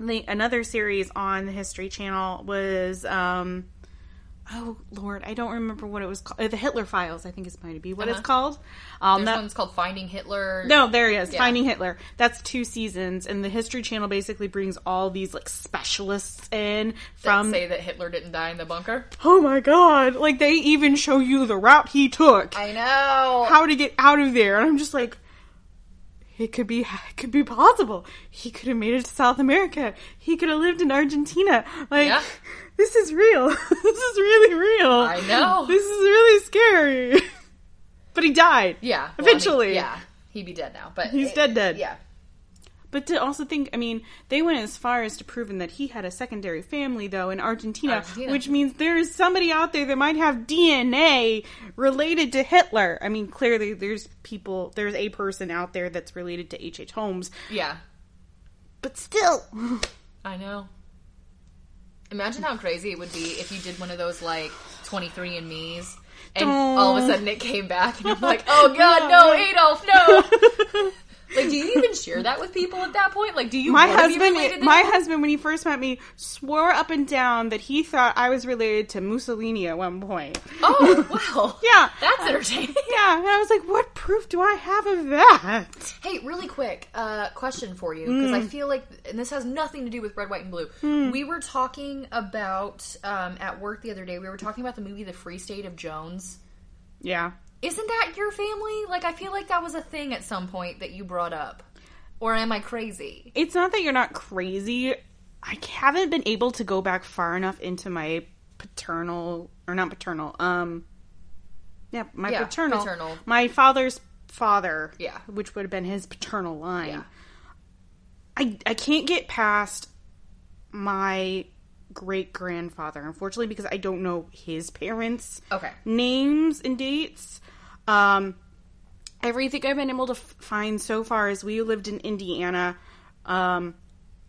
the another series on the History Channel was um oh lord, I don't remember what it was called. Uh, the Hitler Files, I think is might be what it's Uh-huh. called. Um that, one's called Finding Hitler. no, there he is. Yeah. Finding Hitler. That's two seasons, and the History Channel basically brings all these like specialists in that from. say that Hitler didn't die in the bunker. oh my god! Like they even show you the route he took, I know. how to get out of there, and I'm just like, it could be, it could be possible. He could have made it to South America. He could have lived in Argentina. Like Yeah. this is real. this is really real. I know. This is really scary. but he died. yeah. well, Eventually. yeah. He'd be dead now, but He's it- dead, dead. Yeah. But to also think, I mean, they went as far as to proving that he had a secondary family, though, in Argentina, Argentina. which means there's somebody out there that might have DNA related to Hitler. I mean, clearly there's people, there's a person out there that's related to H.H. Holmes, Yeah. but still. I know. Imagine how crazy it would be if you did one of those like 23 and me's and all of a sudden it came back and you're like, oh god, no, Adolf, no. like, do you even share that with people at that point? Like, do you My wanna be related husband, my husband, when he first met me, swore up and down that he thought I was related to Mussolini at one point. Oh, well. Yeah. That's entertaining. Yeah, and I was like, what proof do I have of that? Hey, really quick, uh, question for you because Mm. I feel like, and this has nothing to do with red, white, and blue. Mm. We were talking about um, at work the other day. We were talking about the movie The Free State of Jones. Yeah. Isn't that your family? Like, I feel like that was a thing at some point that you brought up, or am I crazy? it's not that you're not crazy. I haven't been able to go back far enough into my paternal or not paternal. Um, yeah, my Yeah, paternal, paternal. my father's father. Yeah. which would have been his paternal line. Yeah. I I can't get past my great grandfather, unfortunately, because I don't know his parents Okay. names and dates. Um, everything I've been able to f- find so far is we lived in Indiana um,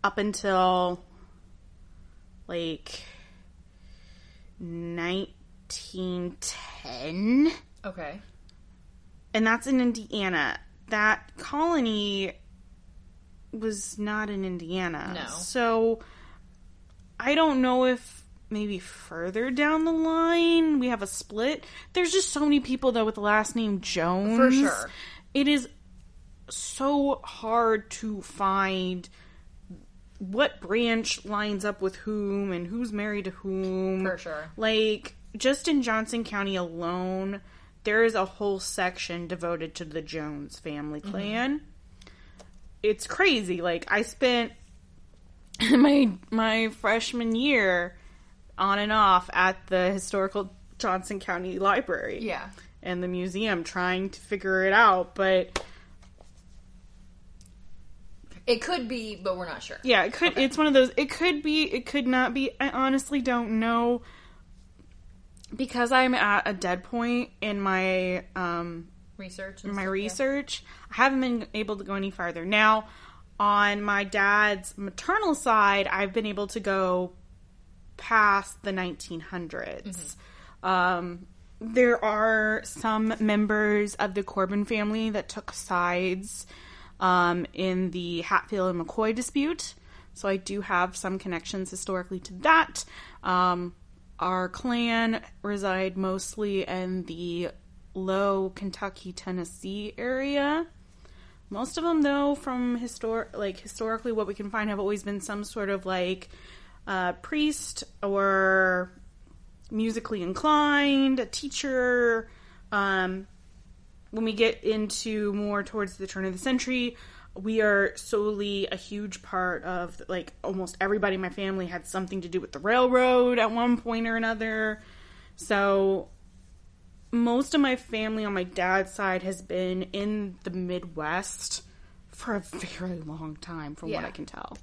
up until like 1910 Okay. and that's in Indiana. That colony was not in Indiana. No. So I don't know if maybe further down the line we have a split. There's just so many people though with the last name Jones. For sure. It is so hard to find what branch lines up with whom and who's married to whom. For sure. Like just in Johnson County alone, there is a whole section devoted to the Jones family Mm-hmm. clan. It's crazy. Like I spent my my freshman year on and off at the historical Johnson County Library Yeah. and the museum trying to figure it out, but It could be, but we're not sure. yeah, it could. It's one of those. It could be. It could not be. I honestly don't know because I'm at a dead point in my um Research. My stuff, yeah. research. I haven't been able to go any farther. Now, on my dad's maternal side, I've been able to go past the 1900s. Um, there are some members of the Corbin family that took sides um, in the Hatfield and McCoy dispute. So I do have some connections historically to that. Um, our clan reside mostly in the low Kentucky, Tennessee area. Most of them, though, from histor- like historically, what we can find have always been some sort of like uh, priest or musically inclined, a teacher. Um, when we get into more towards the turn of the century, we are solely a huge part of like almost everybody in my family had something to do with the railroad at one point or another. So most of my family on my dad's side has been in the Midwest for a very long time, from what I can tell.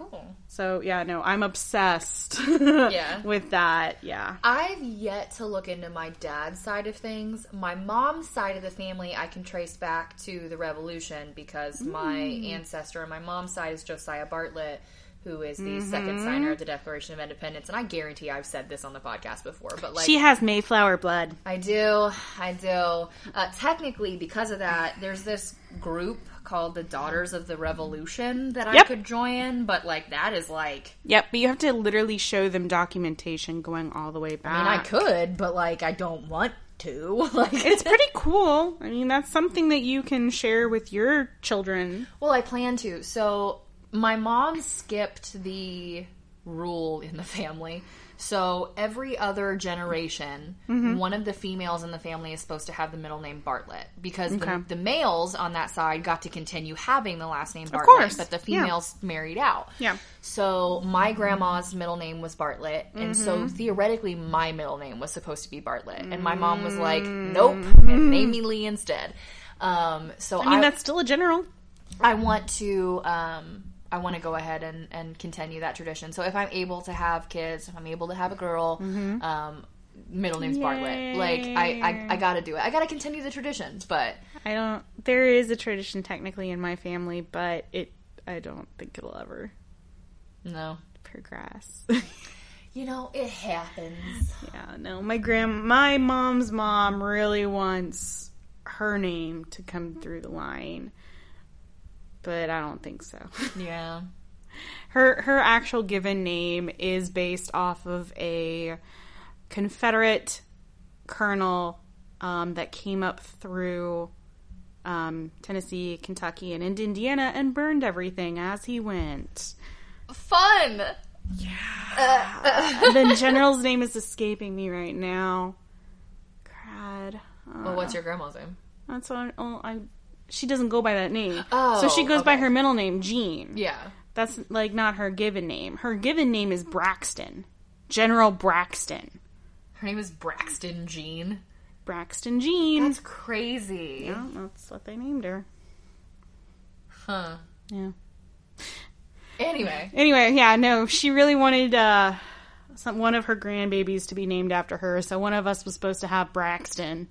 Cool. So yeah, no, I'm obsessed. Yeah. with that. Yeah. I've yet to look into my dad's side of things. My mom's side of the family I can trace back to the Revolution because my ancestor on my mom's side is Josiah Bartlett, who is the second signer of the Declaration of Independence. And I guarantee I've said this on the podcast before, but like she has Mayflower blood. I do, I do. Uh, technically, because of that, there's this group called the Daughters of the Revolution that I Yep. could join, but like that is like Yep, but you have to literally show them documentation going all the way back. I mean, I could, but like I don't want to. Like It's pretty cool. I mean, that's something that you can share with your children. Well, I plan to. So my mom skipped the rule in the family. So every other generation, Mm-hmm. one of the females in the family is supposed to have the middle name Bartlett because Okay. the, the males on that side got to continue having the last name Bartlett, but the Yeah. females married out. Yeah. So my grandma's middle name was Bartlett, and so Mm-hmm. theoretically my middle name was supposed to be Bartlett, and my mom was like, Mm. "Nope, and name me Lee instead." Um, so I mean, that's still a general. I want to um I want to go ahead and and continue that tradition. So if I'm able to have kids, if I'm able to have a girl, um middle name's Bartlett. Like I, I I got to do it. I got to continue the tradition, but I don't. There is a tradition technically in my family, but it. I don't think it'll ever no. progress. You know, it happens. yeah, no. My grand, my mom's mom really wants her name to come through the line, but I don't think so. Yeah. her her actual given name is based off of a Confederate colonel um, that came up through um, Tennessee, Kentucky, and into Indiana and burned everything as he went. Fun. Yeah. The general's name is escaping me right now. Crad. Uh, Well, what's your grandma's name? that's what I, oh, I. She doesn't go by that name. Oh, so she goes by her middle name, Jean. Yeah. That's like not her given name. Her given name is Braxton. General Braxton. Her name is Braxton Jean. Braxton Jean. That's crazy. yeah, that's what they named her. Huh. Yeah. Anyway, Anyway, yeah, no, she really wanted uh some one of her grandbabies to be named after her, so one of us was supposed to have Braxton.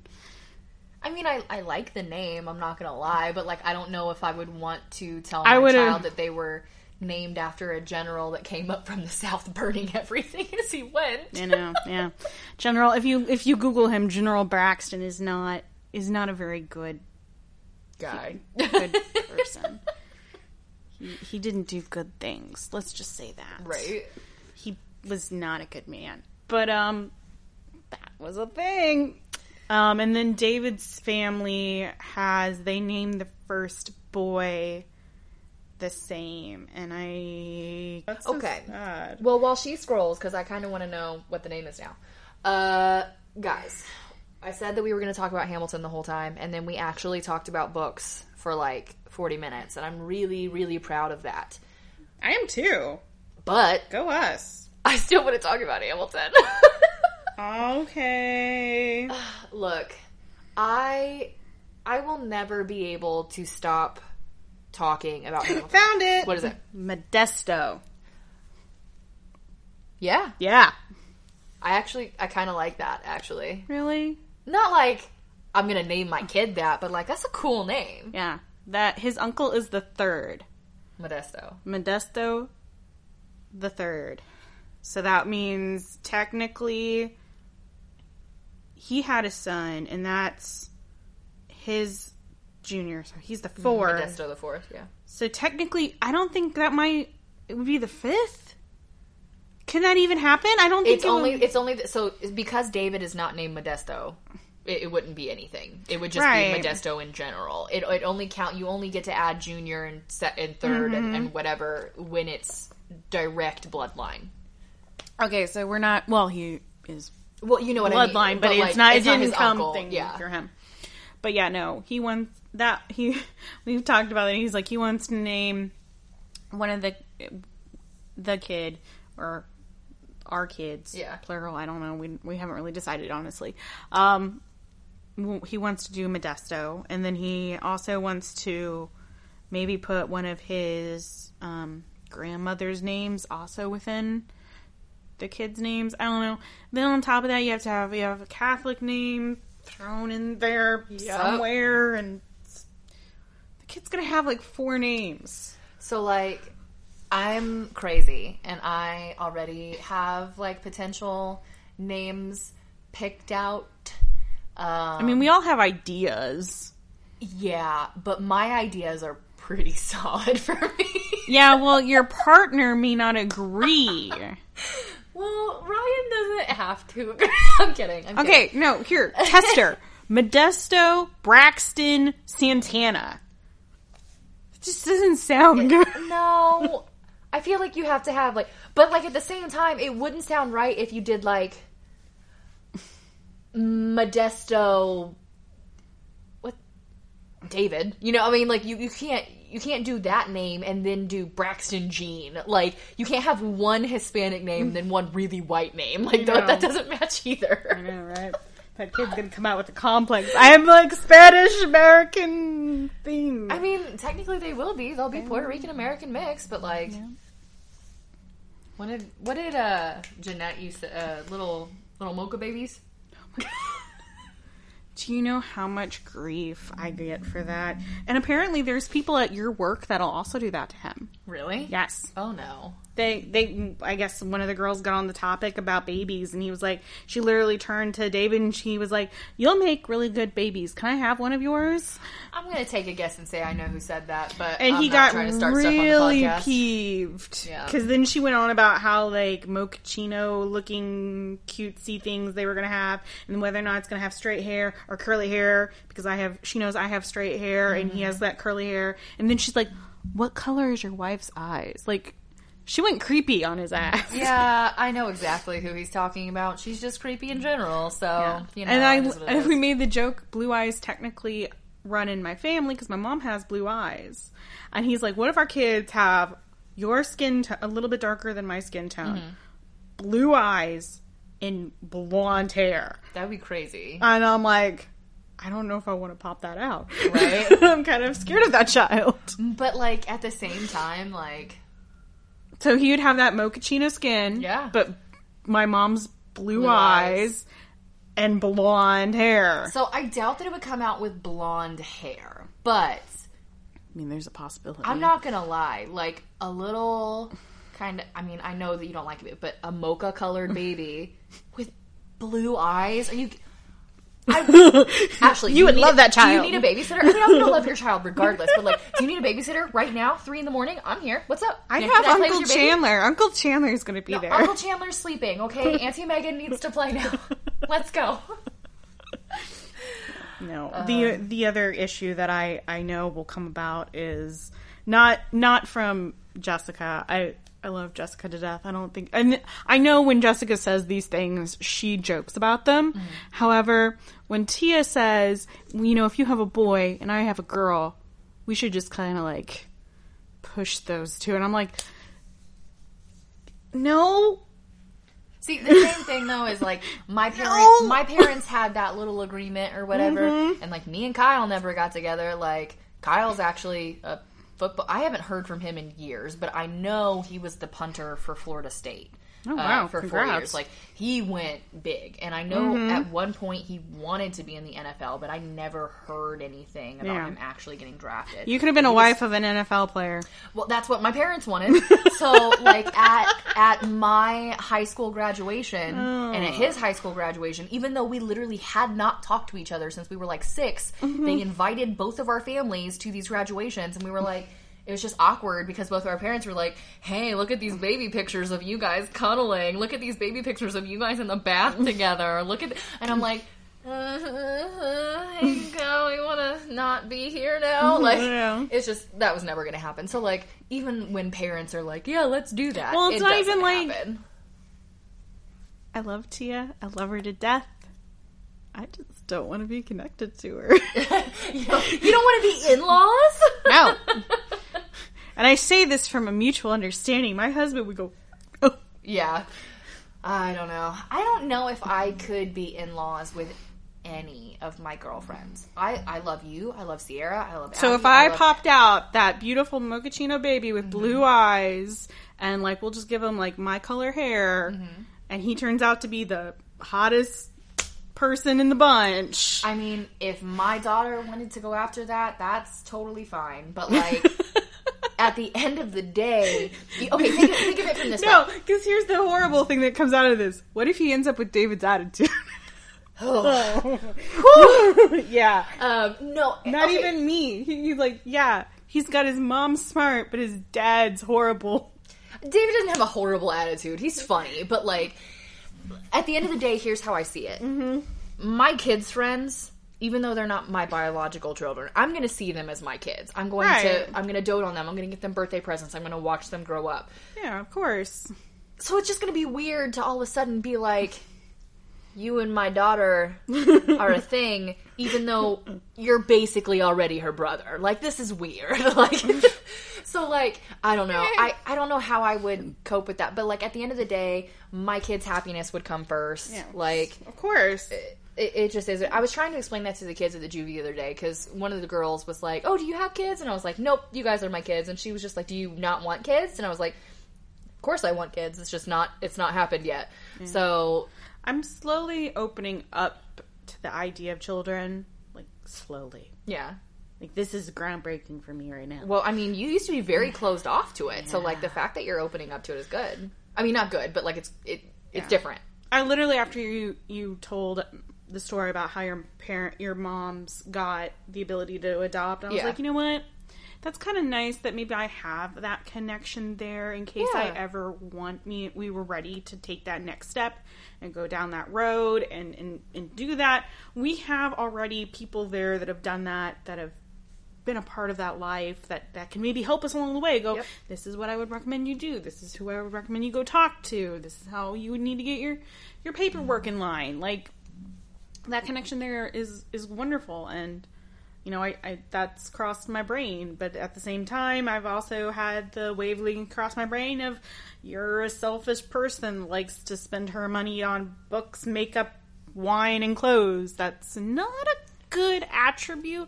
I mean, I, I like the name. I'm not gonna lie, but like, I don't know if I would want to tell I my would've- child that they were named after a general that came up from the south, burning everything as he went. You know, yeah. General if you if you Google him, General Braxton is not is not a very good Guy. good person. He, he didn't do good things. Let's just say that. right. he was not a good man. But um that was a thing. Um and then David's family has they named the first boy the same and I That's so Okay. sad. Well, while she scrolls, because I kind of want to know what the name is now. Uh, guys, I said that we were going to talk about Hamilton the whole time, and then we actually talked about books for like 40 minutes, and I'm really, really proud of that. I am too. But Go us. I still want to talk about Hamilton. Okay. Look, I I will never be able to stop talking about Hamilton. Found it. What is it? Modesto. Yeah, Yeah. I actually I kind of like that actually. Really? Not like I'm gonna name my kid that, but like that's a cool name, Yeah. That his uncle is the third. Modesto. Modesto the third. So that means technically he had a son and that's his junior. So he's the fourth. Modesto the fourth. Yeah. So technically I don't think that might it would be the fifth. Can that even happen? I don't think It's it only would- it's only so because David is not named Modesto. It, it wouldn't be anything. It would just Right. be Modesto in general. It, it only count. You only get to add junior and set and 3rd Mm-hmm. and whatever when it's direct bloodline. Okay, so we're not well he is Well, you know what bloodline, I mean. but, it's like, not. It didn't come uncle. thing Yeah. for him. But yeah, no, he wants that. He we've talked about it. He's like he wants to name one of the the kid or our kids, Yeah. plural. I don't know. We we haven't really decided honestly. Um, he wants to do Modesto, and then he also wants to maybe put one of his um grandmother's names also within the kids' names. I don't know. Then on top of that, you have to have you have a Catholic name thrown in there Yep. somewhere, and the kid's gonna have like four names. So like I'm crazy and I already have like potential names picked out. Um, I mean, we all have ideas. yeah, but my ideas are pretty solid for me. Yeah, well, your partner may not agree. well, Ryan doesn't have to. I'm kidding. I'm Okay, kidding. no, here, tester. Modesto, Braxton, Santana. It just doesn't sound good. No, I feel like you have to have like, but like at the same time, it wouldn't sound right if you did like Modesto. What? David. You know, I mean, like you you can't you can't do that name and then do Braxton Jean. Like you can't have one Hispanic name and then one really white name. Like that, that doesn't match either. I know, right? That kid's gonna come out with a complex. I am like Spanish American thing. I mean, technically they will be. They'll be Puerto Rican American mix, but like, what did what did uh Jeanette use? uh, little little mocha babies? Do you know how much grief I get for that? And apparently, there's people at your work that'll also do that to him. Really? Yes. Oh no. They they I guess one of the girls got on the topic about babies and he was like she literally turned to David and she was like you'll make really good babies can I have one of yours I'm gonna take a guess and say I know who said that, but and I'm he got to start really stuff on the podcast. peeved Yeah. because then she went on about how like mochaccino looking cutesy things they were gonna have and whether or not it's gonna have straight hair or curly hair because I have she knows I have straight hair and he Mm-hmm. has that curly hair and then she's like what color is your wife's eyes like she went creepy on his ass Yeah, I know exactly who he's talking about. She's just creepy in general, so you know. and I it is what it and we made the joke blue eyes technically run in my family because my mom has blue eyes and he's like what if our kids have your skin to- a little bit darker than my skin tone Mm-hmm. blue eyes and blonde hair that would be crazy. and i'm like i don't know if i want to pop that out Right. i'm kind of scared of that child but like at the same time, like so he would have that mochaccino skin Yeah. but my mom's blue, Blue eyes, eyes. and blonde hair so I doubt that it would come out with blonde hair, but i mean there's a possibility I'm not gonna lie, like a little kind of. I mean, I know that you don't like it, but a mocha colored baby with blue eyes. Are you? I, actually, You would need love that Do you need a babysitter? I mean, I'm gonna love your child regardless. But like, do you need a babysitter right now? Three in the morning. I'm here. What's up? I Can- have with Uncle? Chandler. Uncle Chandler's going to be there. Uncle Chandler's sleeping. Okay, Auntie Megan needs to play now. Let's go. no, uh, the the other issue that I I know will come about is not not from Jessica. I I love Jessica to death. I don't think and I know when Jessica says these things, she jokes about them. However, when Tia says, you know, if you have a boy and I have a girl, we should just kind of like push those two, and I'm like, no, See, the same thing though is like my parents. No. My parents had that little agreement or whatever, Mm-hmm. and like me and Kyle never got together. Like Kyle's actually a football. I haven't heard from him in years, but I know he was the punter for Florida State. Uh, Oh, wow. for four Congrats. Mm-hmm. years, like he went big, and I know at one point he wanted to be in the NFL, but I never heard anything about Yeah. him actually getting drafted. you could have been a was- wife of an NFL player. well, that's what my parents wanted. So, like at at my high school graduation and at his high school graduation, even though we literally had not talked to each other since we were like 6 they invited both of our families to these graduations, and we were like. It was just awkward because both of our parents were like, "Hey, look at these baby pictures of you guys cuddling. Look at these baby pictures of you guys in the bath together. Look at," and I'm like, uh, "Hey, go. We want to not be here now." Like, Yeah. it's just that was never going to happen. So like even when parents are like, "Yeah, let's do that," Well, it's it not even like- happen. I love Tia. I love her to death. I just don't want to be connected to her. you don't, you don't want to be in-laws. no. And I say this from a mutual understanding. My husband would go, oh, yeah, I don't know. I don't know if I could be in-laws with any of my girlfriends. I I love you. I love Sierra. I love. So Abby, if I, love- popped out that beautiful mochaccino baby Mm-hmm. with blue eyes, and like we'll just give him like my color hair, Mm-hmm. and he turns out to be the hottest person in the bunch. I mean, if my daughter wanted to go after that, that's totally fine. But like. At the end of the day, okay, think of, think of it from this no, because here's the horrible thing that comes out of this. What if he ends up with David's attitude? oh. yeah, Um, no, not okay. even me. He- He's like, yeah, he's got his mom smart, but his dad's horrible. David doesn't have a horrible attitude. He's funny, but like at the end of the day, here's how I see it. Mm-hmm. My kids' friends, even though they're not my biological children, I'm going to see them as my kids. I'm going Right. to I'm going to dote on them. I'm going to get them birthday presents. I'm going to watch them grow up. Yeah, of course. So it's just going to be weird to all of a sudden be like. You and my daughter are a thing, even though you're basically already her brother. Like this is weird. like, so like I don't know. I I don't know how I would cope with that. But like at the end of the day, my kid's happiness would come first. Yeah. Like Of course. it, it just is. I was trying to explain that to the kids at the juvie the other day because one of the girls was like, "Oh, do you have kids?" And I was like, "Nope, you guys are my kids." And she was just like, "Do you not want kids?" And I was like, "Of course I want kids. It's just not. It's not happened yet." So I'm slowly opening up to the idea of children, like slowly. yeah. Like this is groundbreaking for me right now. Well, I mean, you used to be very closed off to it. So like the fact that you're opening up to it is good. I mean, not good, but like it's it it's Yeah. different. I literally after you you told the story about how your parent your mom's got the ability to adopt, I was Yeah. like, you know what? That's kind of nice that maybe I have that connection there in case I ever want me we were ready to take that next step and go down that road and, and and do that. We have already people there that have done that that have been a part of that life that that can maybe help us along the way go Yep. this is what i would recommend you do this is who i would recommend you go talk to this is how you would need to get your your paperwork mm-hmm. in line like that connection there is is wonderful and you know I, I that's crossed my brain but at the same time i've also had the wavelength cross my brain of you're a selfish person likes to spend her money on books makeup wine and clothes that's not a good attribute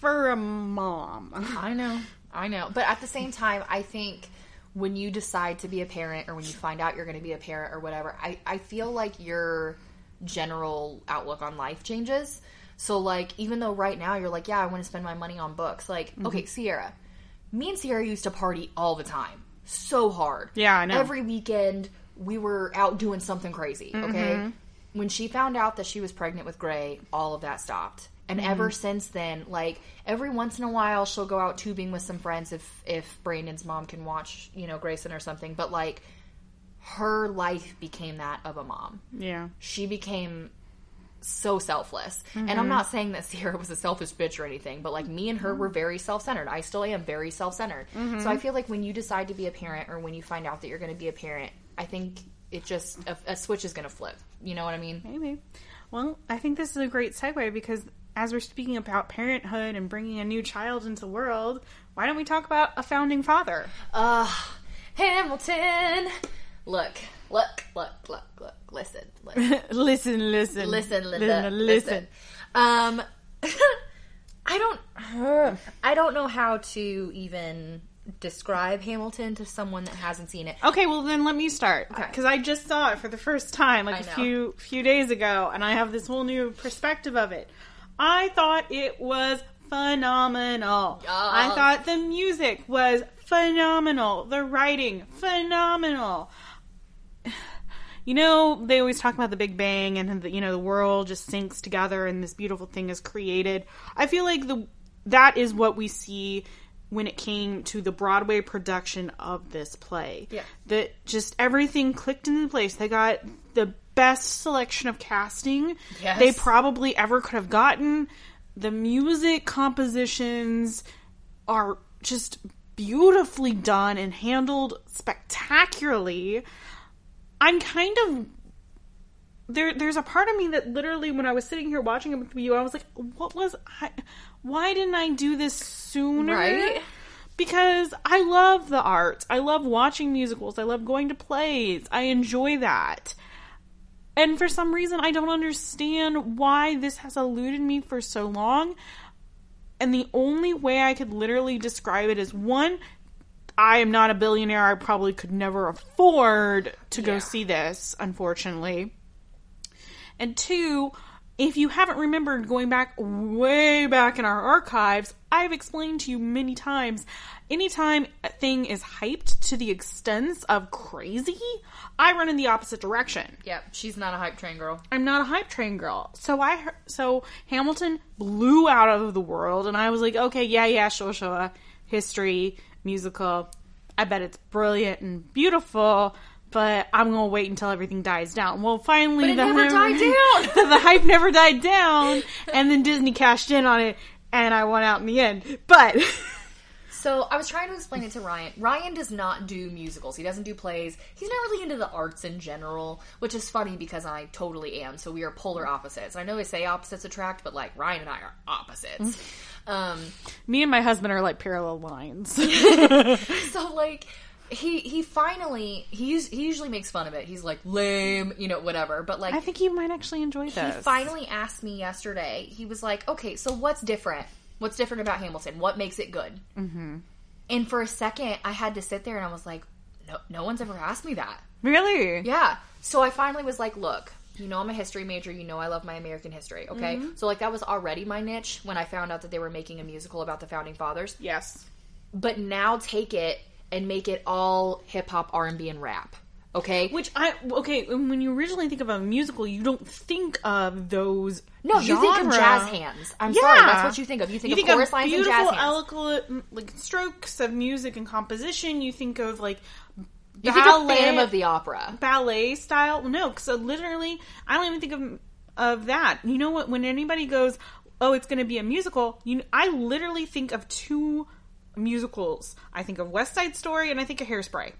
for a mom I know. I know. But at the same time, I think when you decide to be a parent or when you find out you're going to be a parent or whatever, I, I feel like your general outlook on life changes. So, like, even though right now you're like, yeah, I want to spend my money on books, like, mm-hmm. okay, Sierra, me and Sierra used to party all the time. So hard. Yeah, I know. Every weekend, we were out doing something crazy, mm-hmm. okay? When she found out that she was pregnant with Gray, all of that stopped. And mm-hmm. ever since then, like every once in a while, she'll go out tubing with some friends if if Brandon's mom can watch, you know, Grayson or something. But like, her life became that of a mom. yeah She became so selfless. And I'm not saying that Sierra was a selfish bitch or anything, but like me and her were very self centered. I still am very self centered. So I feel like when you decide to be a parent or when you find out that you're going to be a parent, I think it just a, a switch is going to flip. You know what I mean? Maybe. Well, I think this is a great segue because as we're speaking about parenthood and bringing a new child into the world, why don't we talk about a founding father? Uh, Hamilton. Look, look, look, look, look. Listen, listen, listen, listen, listen, Linda, listen. Um, I don't, I don't know how to even describe Hamilton to someone that hasn't seen it. Okay, well then let me start Okay. because I just saw it for the first time like I a know. few few days ago, and I have this whole new perspective of it. I thought it was phenomenal. I thought the music was phenomenal. The writing phenomenal. You know, they always talk about the Big Bang and the, you know the world just sinks together and this beautiful thing is created. I feel like the that is what we see when it came to the Broadway production of this play. Yeah. That just everything clicked into place. They got the best selection of casting Yes. they probably ever could have gotten. The music compositions are just beautifully done and handled spectacularly. I'm kind of there. There's a part of me that literally, when I was sitting here watching it with you, I was like, "What was I? Why didn't I do this sooner?" Right? Because I love the arts. I love watching musicals. I love going to plays. I enjoy that. and for some reason, I don't understand why this has eluded me for so long. And the only way I could literally describe it is one, I am not a billionaire. I probably could never afford to go Yeah. see this, unfortunately. And two, if you haven't remembered going back way back in our archives, I've explained to you many times anytime a thing is hyped to the extent of crazy, I run in the opposite direction. Yep, she's not a hype train girl. I'm not a hype train girl. So I so Hamilton blew out of the world and I was like, okay, yeah, yeah, sure, sure. History, musical. I bet it's brilliant and beautiful, but I'm going to wait until everything dies down. Well, finally But it the never died down. the hype never died down and then Disney cashed in on it and I won out in the end. But So I was trying to explain it to Ryan. Ryan does not do musicals. He doesn't do plays. He's not really into the arts in general, which is funny because I totally am. So we are polar opposites. I know they say opposites attract, but like Ryan and I are opposites. um, me and my husband are like parallel lines. so like he he finally he he usually makes fun of it. He's like lame, you know, whatever. But like I think you might actually enjoy this. he finally asked me yesterday. He was like, "Okay, so what's different? What's different about Hamilton? What makes it good?" Mm-hmm. And for a second, I had to sit there and I was like, "No, no one's ever asked me that." Really? Yeah. So I finally was like, "Look, you know I'm a history major. You know I love my American history. Okay, so like that was already my niche when I found out that they were making a musical about the founding fathers. Yes. But now take it and make it all hip hop, R and B, and rap." Okay, Which I okay when you originally think of a musical, you don't think of those. no, you think of jazz hands. I'm Yeah. sorry, that's what you think of. You think You of chorus of lines and beautiful, jazz hands. eloquent like strokes of music and composition. You think of like You think of ballet, Phantom of the Opera. ballet style. No, because uh, literally, I don't even think of of that. You know what? When anybody goes, "Oh, it's going to be a musical," you, I literally think of two musicals. I think of West Side Story and I think of Hairspray.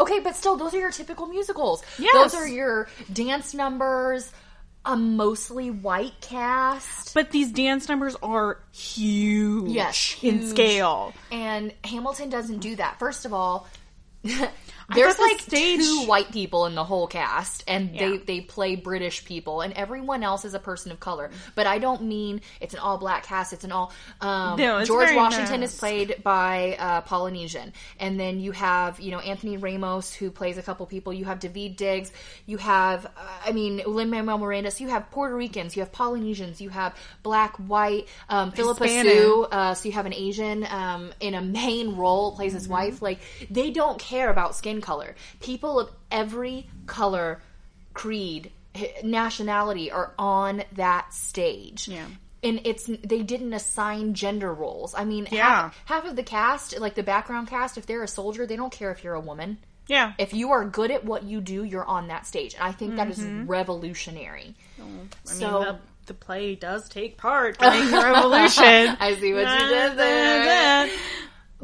Okay, but still, those are your typical musicals. Yes. Those are your dance numbers, a mostly white cast. But these dance numbers are huge, Yes, in scale. And Hamilton doesn't do that. First of all, there's like stage- two white people in the whole cast, and they, Yeah. they play British people, and everyone else is a person of color. But I don't mean it's an all black cast. It's an all. Um, No, George Washington nice. is played by uh, Polynesian, and then you have you know Anthony Ramos who plays a couple people. You have Daveed Diggs. You have uh, I mean Lin Manuel Miranda. So you have Puerto Ricans. You have Polynesians. You have black, white. Um, Phillipa Soo. Uh, so you have an Asian um, in a main role plays Mm-hmm. his wife. Like they don't care about skin color. People of every color, creed, nationality are on that stage. Yeah. And it's they didn't assign gender roles. I mean, Yeah. half, half of the cast, like the background cast, if they're a soldier, they don't care if you're a woman. Yeah. If you are good at what you do, you're on that stage. And I think that is Mm-hmm. revolutionary. I mean, so- the, the play does take part the revolution. I see what you did there.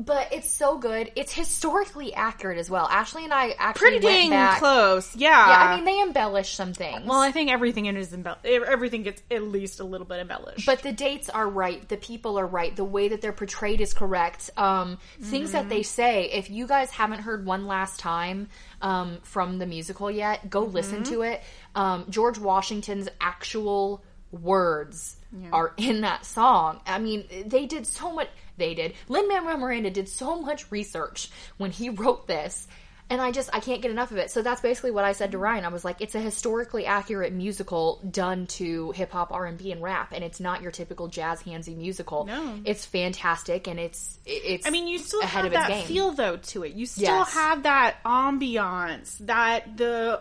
But it's so good. It's historically accurate as well. Ashley and I actually Pretty dang back. close. Yeah. Yeah, I mean they embellish some things. well, I think everything in is embellished. Everything gets at least a little bit embellished. but the dates are right. The people are right. The way that they're portrayed is correct. Um, Things that they say. If you guys haven't heard one last time um, from the musical yet, go listen to it. Um, George Washington's actual words are in that song. I mean, they did so much. They did. Lin Manuel Miranda did so much research when he wrote this. And I just I can't get enough of it. So that's basically what I said to Ryan. I was like, it's a historically accurate musical done to hip hop, R and B, and rap, and it's not your typical jazz handsy musical. No. it's fantastic, and it's it's. I mean, you still ahead have of that game. feel though to it. You still Yes. have that ambiance that the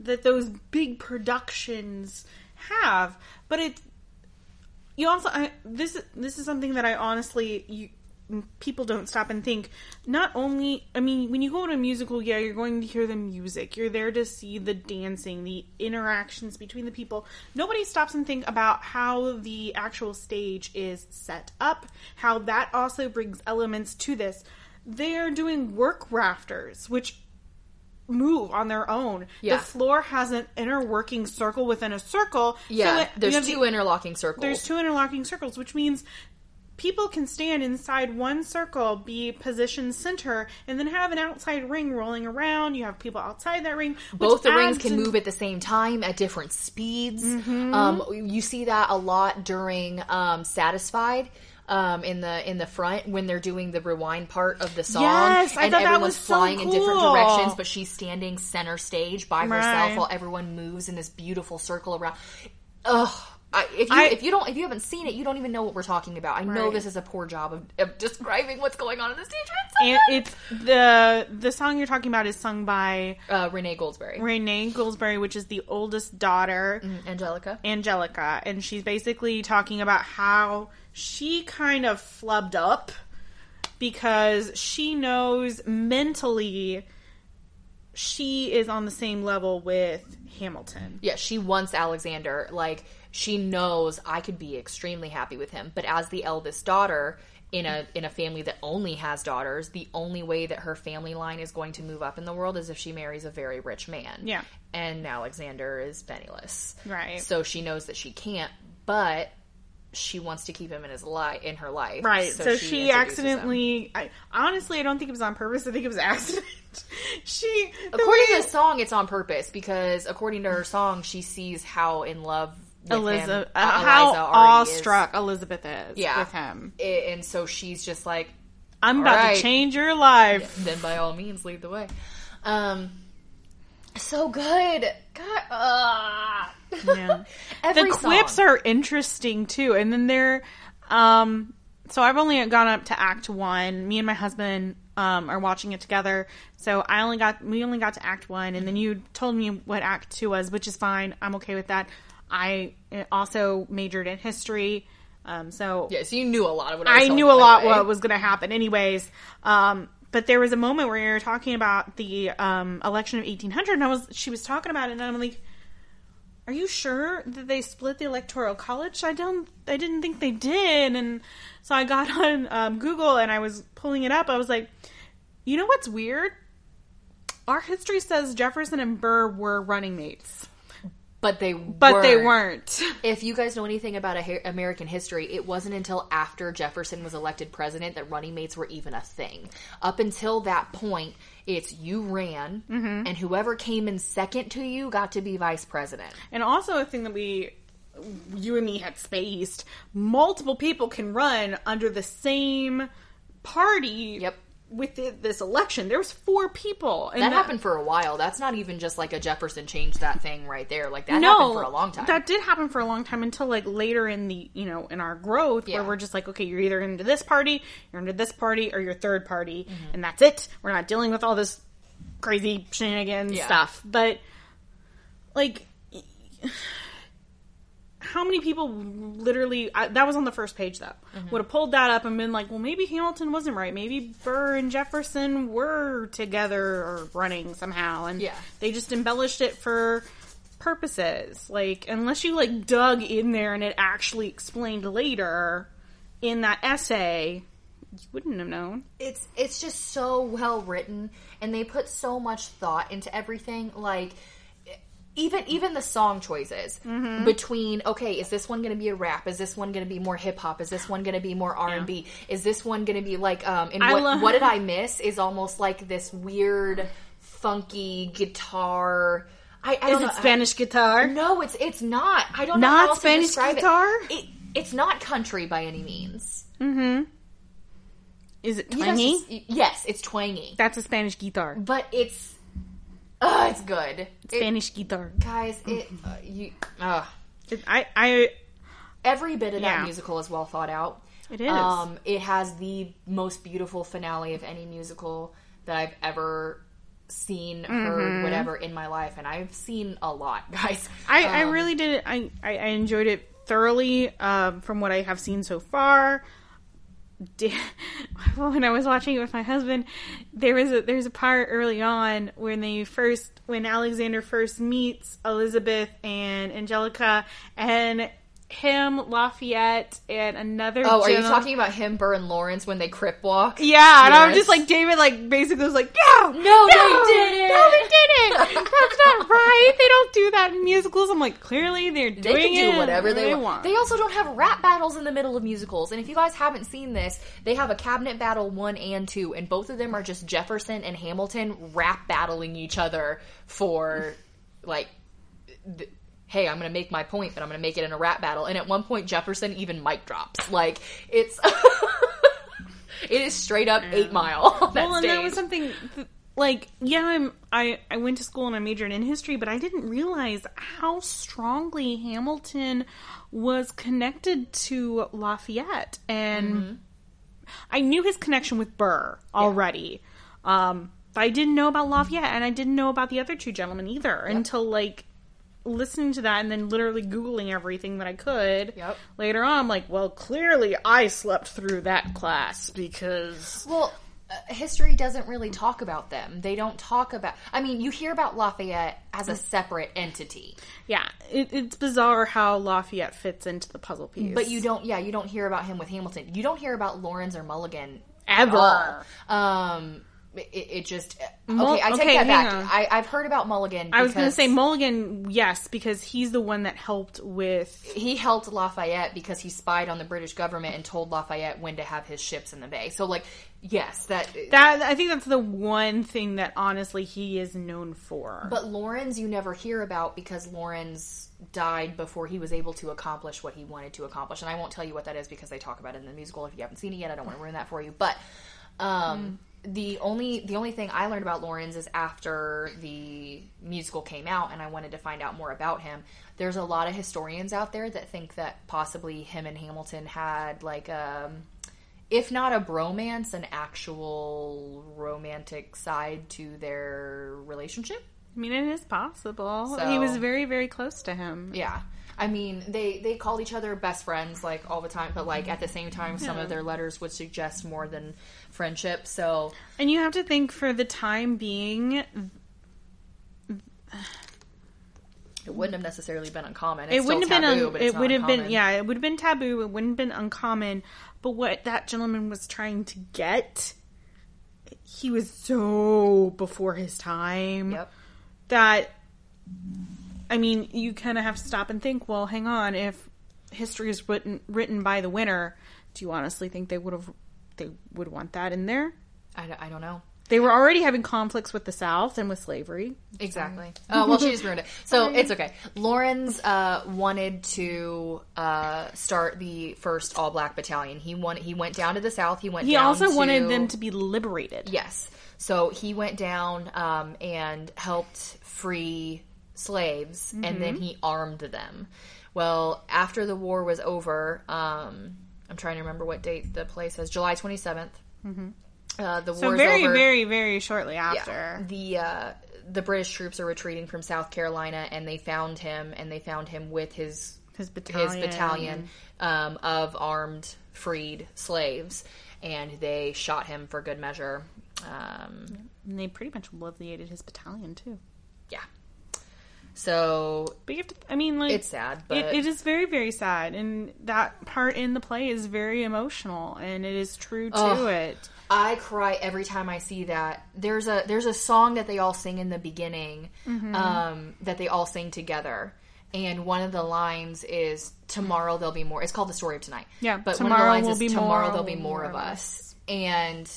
that those big productions have, but it you also I, this this is something that I honestly you people don't stop and think. Not only i mean when you go to a musical yeah you're going to hear the music. You're there to see the dancing the interactions between the people. Nobody stops and think about how the actual stage is set up how that also brings elements to this. They're doing work rafters which move on their own Yeah. the floor has an inner working circle within a circle so yeah. it- you there's two the- interlocking circles. there's two interlocking circles, which means people can stand inside one circle, be positioned center, and then have an outside ring rolling around. You have people outside that ring. both the rings can an- move at the same time at different speeds. Mm-hmm. Um, you see that a lot during um, Satisfied. Um, in the in the front when they're doing the rewind part of the song, Yes, I and thought that everyone's was so flying in different cool. directions, but she's standing center stage by herself while everyone moves in this beautiful circle around. Ugh. If you I- if you don't if you haven't seen it, you don't even know what we're talking about. I know this is a poor job of, of describing what's going on in the stage. and it's the the song you're talking about is sung by uh, Renee Goldsberry, Renee Goldsberry, which is the oldest daughter. Angelica. Angelica, and she's basically talking about how she kind of flubbed up because she knows mentally she is on the same level with Hamilton. Yeah, she wants Alexander. Like she knows I could be extremely happy with him, but as the eldest daughter in a in a family that only has daughters, the only way that her family line is going to move up in the world is if she marries a very rich man. Yeah. And Alexander is penniless. Right. So she knows that she can't, but she wants to keep him in his life in her life. Right. So, she, introduces him. accidentally I honestly I don't think it was on purpose. I think it was accident. she According way- to the song, it's on purpose because according to her song, she sees how in love Elizabeth, uh, uh, how already is. awestruck Elizabeth is yeah. with him. I- and so she's just like, I'm about right. to change your life. then by all means, lead the way. Um, so good. God, uh. Yeah. The quips song. are interesting too, and then they're um. So I've only gone up to Act One. Me and my husband um are watching it together. So I only got we only got to Act One, and then you told me what Act Two was, which is fine. I'm okay with that. I uh, also majored in history. Um, so Yeah, so you knew a lot of what I, was I knew a lot way. what was going to happen, anyways. Um, but there was a moment where you were talking about the um, election of 1800, and I was she was talking about it, and I'm like, "Are you sure that they split the electoral college? I don't, I didn't think they did." And so I got on um, Google and I was pulling it up. I was like, "You know what's weird? Our history says Jefferson and Burr were running mates, But they but they weren't." If you guys know anything about American history, it wasn't until after Jefferson was elected president that running mates were even a thing. Up until that point, it's you ran, Mm-hmm. and whoever came in second to you got to be vice president. And also a thing that we you and me had spaced, multiple people can run under the same party Yep. With the, this election. There was four people. And That happened for a while. That's not even just like a Jefferson changed that thing right there. Like that no, happened for a long time. That did happen for a long time until like later in the you know in our growth Yeah. where we're just like okay you're either into this party you're into this party or you're third party Mm-hmm. and that's it. We're not dealing with all this crazy shenanigans Yeah. stuff. But like how many people literally I, that was on the first page though Mm-hmm. would have pulled that up and been like well maybe hamilton wasn't right maybe burr and jefferson were together or running somehow and Yeah. they just embellished it for purposes like unless you like dug in there and it actually explained later in that essay you wouldn't have known it's it's just so well written and they put so much thought into everything like even even the song choices Mm-hmm. between okay is this one going to be a rap? Is this one going to be more hip hop is this one going to be more R&B is this one going to be like um and what, love- what did I miss is almost like this weird funky guitar. I, I is it know, spanish guitar? No it's it's not. I don't know Not how to Spanish describe it. guitar? It, it's not country by any means. Is it Yes, twangy? it's- yes it's twangy. That's a spanish guitar. But it's uh, it's good. It- spanish guitar guys, it uh, you uh, It- i i every bit of that musical is well thought out. It is. Um, it has the most beautiful finale of any musical that I've ever seen, heard, Mm-hmm. whatever in my life, and I've seen a lot, guys. I, I Um, really did it. I, I, I enjoyed it thoroughly um, from what I have seen so far. When I was watching it with my husband, there was a there's a part early on when they first when Alexander first meets Elizabeth and Angelica, and him, Lafayette, and another. Oh, are you talking about him, Burr, and Laurens when they crip walk? Yeah, and I'm just like David, like basically was like, no, No, they didn't. no, they didn't. That's not right. They don't do that in musicals. I'm like, clearly they're doing They can do whatever they, want. want. They also don't have rap battles in the middle of musicals. And if you guys haven't seen this, they have a cabinet battle one and two, and both of them are just Jefferson and Hamilton rap battling each other for like. th- Hey, I'm gonna make my point, but I'm gonna make it in a rap battle. And at one point, Jefferson even mic drops. Like it's, it is straight up Eight Mile. Well, and that was something th- like, yeah, I'm I I went to school and I majored in history, but I didn't realize how strongly Hamilton was connected to Lafayette, and Mm-hmm. I knew his connection with Burr already. Um, but I didn't know about Lafayette, and I didn't know about the other two gentlemen either until like listening to that and then literally googling everything that I could. Yep. Later on, I'm like, well, clearly I slept through that class because Well, uh, history doesn't really talk about them. They don't talk about. I mean, you hear about Lafayette as a separate entity, Yeah, it, it's bizarre how Lafayette fits into the puzzle piece. but you don't. Yeah, you don't hear about him with Hamilton. You don't hear about Laurens or Mulligan Ever. Um, it, it just Mul- okay. I take okay, that back. on. I, I've heard about Mulligan. I was going to say Mulligan, yes, because he's the one that helped with. he helped Lafayette because he spied on the British government and told Lafayette when to have his ships in the bay. So, like, yes, that. That I think that's the one thing that honestly he is known for. But Laurens, you never hear about because Laurens died before he was able to accomplish what he wanted to accomplish. And I won't tell you what that is because they talk about it in the musical. If you haven't seen it yet, I don't want to ruin that for you. But um, the only the only thing I learned about Laurens is after the musical came out, and I wanted to find out more about him. There's a lot of historians out there that think that possibly him and Hamilton had like um if not a bromance, an actual romantic side to their relationship. I mean, it is possible. So- he was very, very close to him. Yeah. I mean, they they called each other best friends like all the time, but like at the same time, some of their letters would suggest more than friendship. So And you have to think for the time being, it wouldn't have necessarily been uncommon. It's it wouldn't have been. taboo, un- but it's it would have been. Yeah, it would have been taboo. It wouldn't have been uncommon. But what that gentleman was trying to get, he was so before his time. Yep. that I mean, you kind of have to stop and think. Well, hang on. If history is written written by the winner, do you honestly think they would have they would want that in there? I, don't- I don't know. They were already having conflicts with the South and with slavery. Exactly. Oh well, she just ruined it. So it's okay. Laurens uh, wanted to uh, start the first all black battalion. He wanted. He went down to the south. He went. He also to- wanted them to be liberated. Yes. So he went down um, and helped free slaves, and then he armed them. Well, after the war was over, um, I'm trying to remember what date the play says. July 27th. Uh, the war So very, over. very, very shortly Yeah. after. The uh, the British troops are retreating from South Carolina, and they found him, and they found him with his His battalion. his battalion um, of armed freed slaves, and they shot him for good measure. Um, And they pretty much obliterated his battalion too. yeah. So But you have to. I mean, like it's sad, but it, it is very, very sad, and that part in the play is very emotional, and it is true to it. I cry every time I see that. There's a there's a song that they all sing in the beginning Mm-hmm. um, that they all sing together. And one of the lines is "Tomorrow there'll be more." It's called "The Story of Tonight." Yeah, but tomorrow one of the will lines is be "Tomorrow more, there'll be more of us," and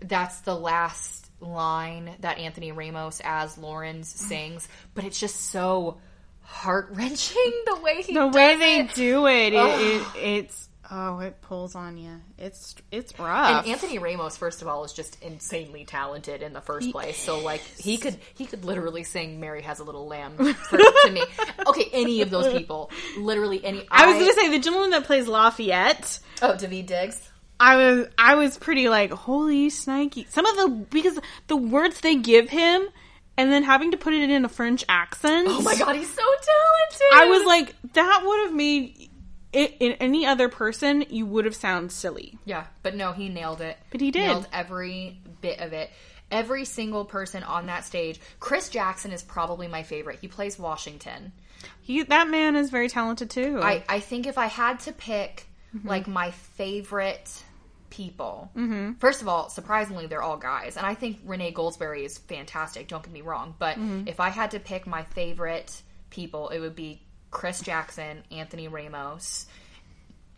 that's the last line that Anthony Ramos as Laurens mm. sings. But it's just so heart wrenching the way he The way they it. do it, it, it, it's oh, it pulls on you. It's it's rough. And Anthony Ramos, first of all, is just insanely talented in the first place. So like he could he could literally sing "Mary Has a Little Lamb" for, to me. Okay, any of those people, literally any. I was gonna say the gentleman that plays Lafayette. oh Daveed Diggs. I was I was pretty like holy snikey. Some of the because the words they give him, and then having to put it in a French accent. Oh my god, he's so talented. I was like that would have made it in any other person you would have sound silly. yeah, but no, he nailed it. But he did. nailed every bit of it. Every single person on that stage. Chris Jackson is probably my favorite. He plays Washington. He that man is very talented too. I, I think if I had to pick mm-hmm. like my favorite people, mm-hmm. first of all, surprisingly, they're all guys, and I think Renee Goldsberry is fantastic. Don't get me wrong, but mm-hmm. if I had to pick my favorite people, it would be Chris Jackson, Anthony Ramos,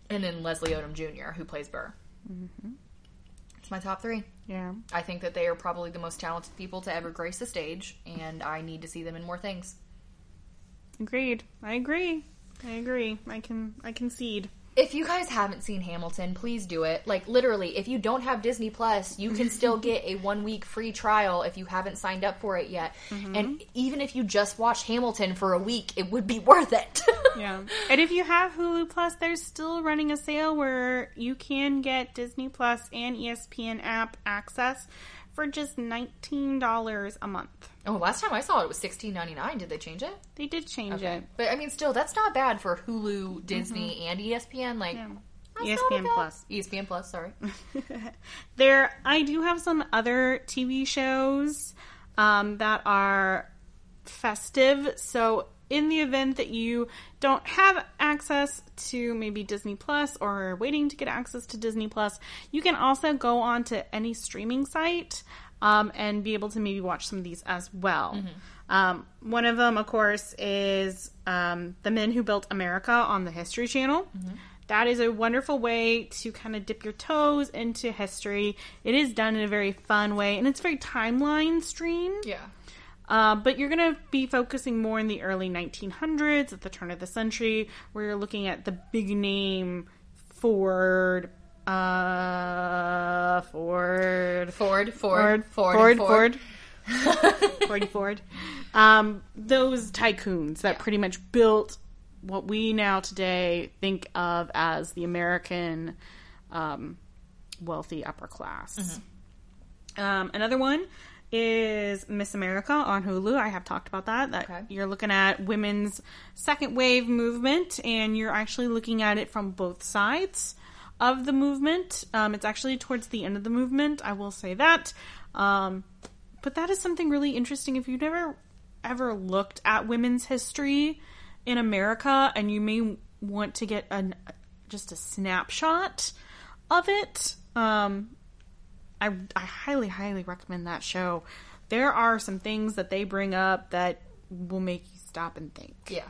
and then Leslie Odom Jr., who plays Burr. Mm-hmm. It's my top three. yeah. I think that they are probably the most talented people to ever grace the stage, and I need to see them in more things. Agreed. I agree. I agree. I can I concede. If you guys haven't seen Hamilton, please do it. Like literally, if you don't have Disney Plus, you can still get a one week free trial if you haven't signed up for it yet. Mm-hmm. And even if you just watch Hamilton for a week, it would be worth it. Yeah. and if you have Hulu Plus, there's still running a sale where you can get Disney Plus and ESPN app access for just $19 a month. Oh, last time I saw it, it was sixteen ninety nine. Did they change it? They did change it. But I mean, still, that's not bad for Hulu, Disney, and E ESPN. Like not ESPN. Plus. ESPN Plus. Sorry. There, I do have some other TV shows um, that are festive. So, in the event that you don't have access to maybe Disney Plus or are waiting to get access to Disney Plus, you can also go on to any streaming site um, and be able to maybe watch some of these as well. Um, one of them, of course, is um, The Men Who Built America on the History Channel. That is a wonderful way to kind of dip your toes into history. It is done in a very fun way, and it's very timeline streamed. Yeah. Uh, but you're going to be focusing more in the early 1900s, at the turn of the century, where you're looking at the big name Ford, uh, Ford, Ford, Ford, Ford, Ford, Ford, Ford, Ford, Ford. Um, those tycoons that pretty much built what we now today think of as the American um, wealthy upper class. Um, another one is Miss America on Hulu. I have talked about that. That Okay. you're looking at women's second wave movement, and you're actually looking at it from both sides of the movement. Um, it's actually towards the end of the movement. I will say that. Um, but that is something really interesting. If you've never ever looked at women's history in America, and you may want to get an just a snapshot of it, um, I, I highly, highly recommend that show. There are some things that they bring up that will make you stop and think Yeah.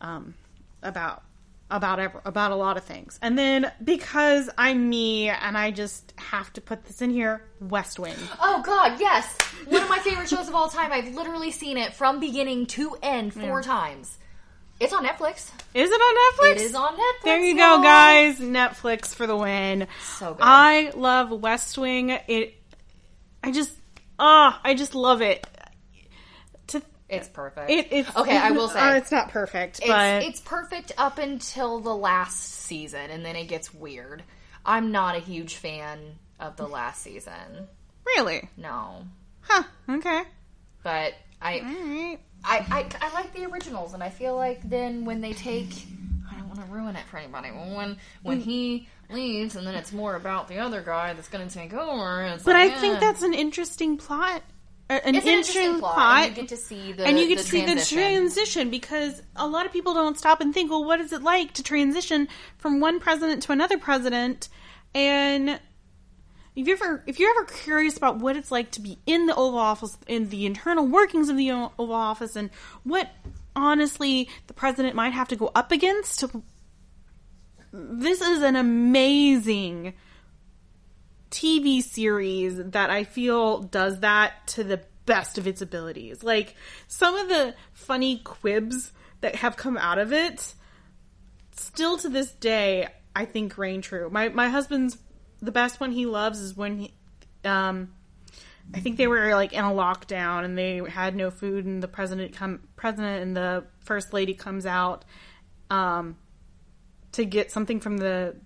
um, about about ever, about a lot of things. And then because I'm me and I just have to put this in here, West Wing. Oh God, yes! One of my favorite shows of all time. I've literally seen it from beginning to end four times. It's on Netflix. Is it on Netflix? It is on Netflix. There you y'all. go, guys. Netflix for the win. So good. I love West Wing. It. I just. Ah, I just love it. It's perfect. it, it's okay. I will say uh, it's not perfect, it's, but it's perfect up until the last season, and then it gets weird. I'm not a huge fan of the last season. really, No, huh? Okay, but I right. I, I, I like the originals, and I feel like then when they take, I don't want to ruin it for anybody. When when he leaves, and then it's more about the other guy that's going to take over. It's But like, I think that's an interesting plot. An it's an interesting plot, and you get to see the and you get the to see the transition. transition because a lot of people don't stop and think, well, what is it like to transition from one president to another president? And if you ever if you're ever curious about what it's like to be in the Oval Office, in the internal workings of the Oval Office, and what honestly the president might have to go up against, this is an amazing TV series that I feel does that to the best of its abilities. Like some of the funny quibs that have come out of it, still to this day, I think reign true. My my husband's the best one he loves is when he, um, I think they were like in a lockdown and they had no food, and the president come president and the first lady comes out, um, to get something from the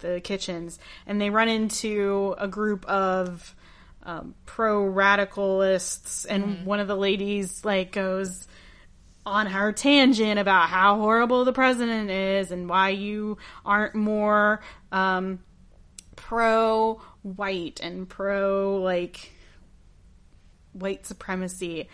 the kitchens, and they run into a group of um, pro radicalists, and one of the ladies like goes on her tangent about how horrible the president is and why you aren't more um, pro white and pro like white supremacy.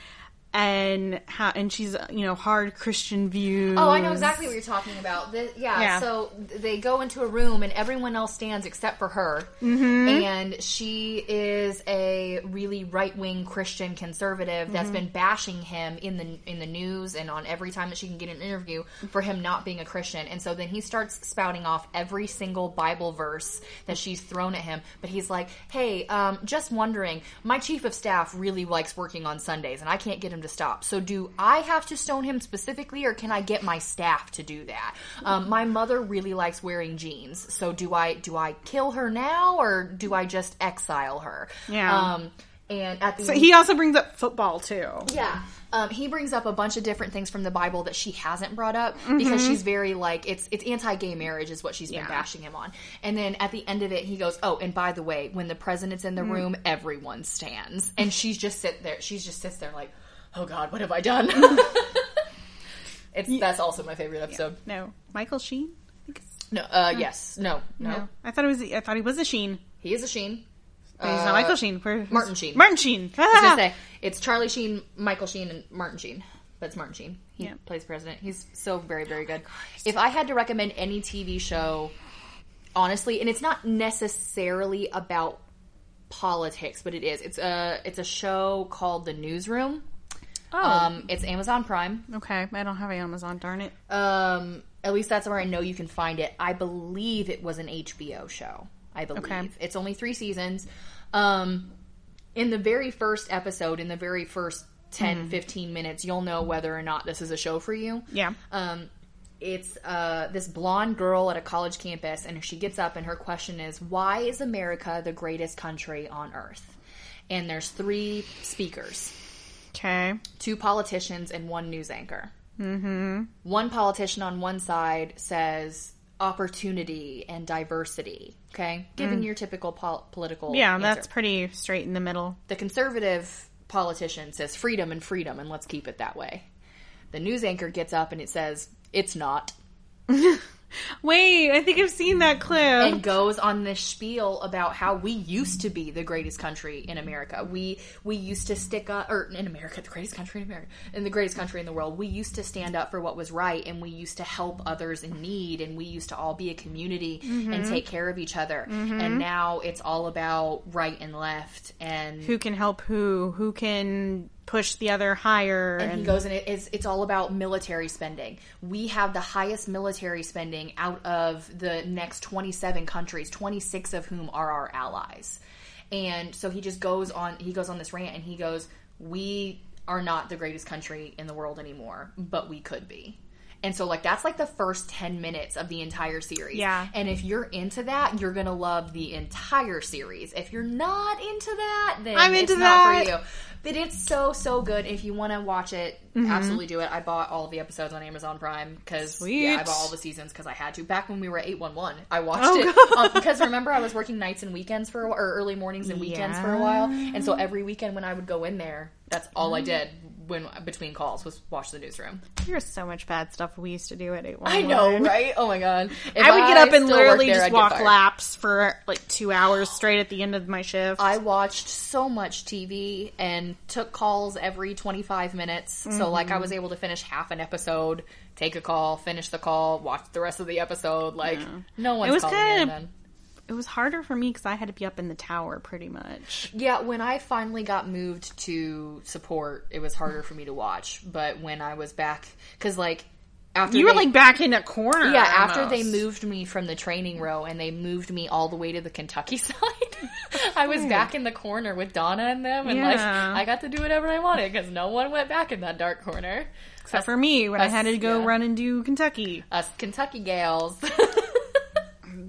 And how and she's you know hard Christian views. Oh, I know exactly what you're talking about. The, yeah, Yeah. so they go into a room and everyone else stands except for her. Mm-hmm. And she is a really right wing Christian conservative that's Mm-hmm. been bashing him in the in the news and on every time that she can get an interview for him not being a Christian. And so then he starts spouting off every single Bible verse that she's thrown at him. But he's like, "Hey, um, just wondering, my chief of staff really likes working on Sundays, and I can't get him to stop. So do I have to stone him specifically, or can I get my staff to do that? Um, my mother really likes wearing jeans, so do I do I kill her now, or do I just exile her? Yeah. Um, and at the But he also brings up football too. yeah. Um, he brings up a bunch of different things from the Bible that she hasn't brought up because she's very like it's it's anti-gay marriage is what she's been bashing him on. And then at the end of it, he goes, "Oh, and by the way, when the president's in the room, everyone stands." And she's just sit there. She's just sits there like, "Oh God, what have I done?" it's that's also my favorite episode. No, Michael Sheen. I think it's- No, uh, yes, no, no, No, I thought it was. I thought he was a Sheen. he is a Sheen. But he's Uh, not Michael Sheen. Where- Martin Sheen. Martin Sheen. I was gonna say it's Charlie Sheen, Michael Sheen, and Martin Sheen. But it's Martin Sheen. He Yeah. plays president. He's so very, very good. If I had to recommend any TV show, honestly, and it's not necessarily about politics, but it is. It's a it's a show called The Newsroom. Oh, Um, it's Amazon Prime. okay. I don't have Amazon. Darn it. Um, at least that's where I know you can find it. I believe it was an HBO show. I believe Okay. it's only three seasons. Um, in the very first episode, in the very first 10, 15 minutes, you'll know whether or not this is a show for you. Yeah. Um, it's uh, this blonde girl at a college campus, and she gets up, and her question is, "Why is America the greatest country on earth?" And there's three speakers Okay. two politicians and one news anchor. Mm-hmm. One politician on one side says opportunity and diversity. Okay, given your typical pol- political Yeah, answer. that's pretty straight in the middle. the conservative politician says freedom and freedom, and let's keep it that way. The news anchor gets up and it says it's not, Wait, I think I've seen that clip. and goes on this spiel about how we used to be the greatest country in America. We we used to stick up, or in America, the greatest country in America, in the greatest country in the world. We used to stand up for what was right, and we used to help others in need, and we used to all be a community and mm-hmm. take care of each other. Mm-hmm. And now it's all about right and left, and who can help who? Who can push the other higher? and he goes and it is it's all about military spending. We have the highest military spending out of the next 27 countries, 26 of whom are our allies. And so he just goes on he goes on this rant and he goes, "We are not the greatest country in the world anymore, but we could be." And so like that's like the first 10 minutes of the entire series. Yeah. And if you're into that, you're going to love the entire series. If you're not into that, then I'm it's into not that. for you. But it's so so good. If you want to watch it, Mm-hmm. absolutely do it. I bought all of the episodes on Amazon Prime because yeah, I bought all the seasons because I had to. Back when we were at eight one one, I watched Oh, it um, because remember I was working nights and weekends for a, or early mornings and weekends for a while, and so every weekend when I would go in there, that's all Mm. I did when between calls was watch the newsroom. There's so much bad stuff we used to do at eight. I know, right? Oh my god! If I would get up and literally there, just walk laps for like two hours straight at the end of my shift. I watched so much TV and took calls every 25 minutes. So, mm-hmm. like, I was able to finish half an episode, take a call, finish the call, watch the rest of the episode. Like, no one's It was me kinda- then. It was harder for me because I had to be up in the tower pretty much. Yeah, when I finally got moved to support, it was harder for me to watch. But when I was back, because, like, after You were they- like back in a corner. Yeah, after they moved me from the training row and they moved me all the way to the Kentucky side, I was back in the corner with Donna and them, and like I got to do whatever I wanted because no one went back in that dark corner. Except for me when I had to go yeah. run and do Kentucky. Us Kentucky gals.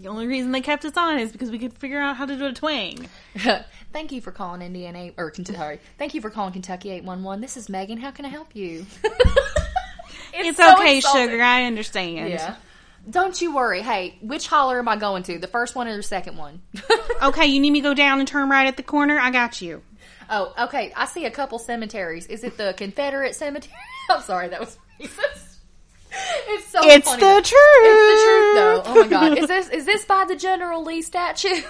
The only reason they kept us on is because we could figure out how to do a twang. Thank you for calling Indiana or Kent- sorry. Thank you for calling Kentucky eight one one. This is Megan. How can I help you? It's so okay, insulting. sugar. I understand. Yeah. Don't you worry. Hey, which holler am I going to? The first one or the second one? Okay, you need me to go down and turn right at the corner? I got you. Oh, okay. I see a couple cemeteries. Is it the Confederate cemetery? I'm sorry, that was racist. It's so It's funny. the truth. It's the truth, though. Oh my god, is this is this by the General Lee statue?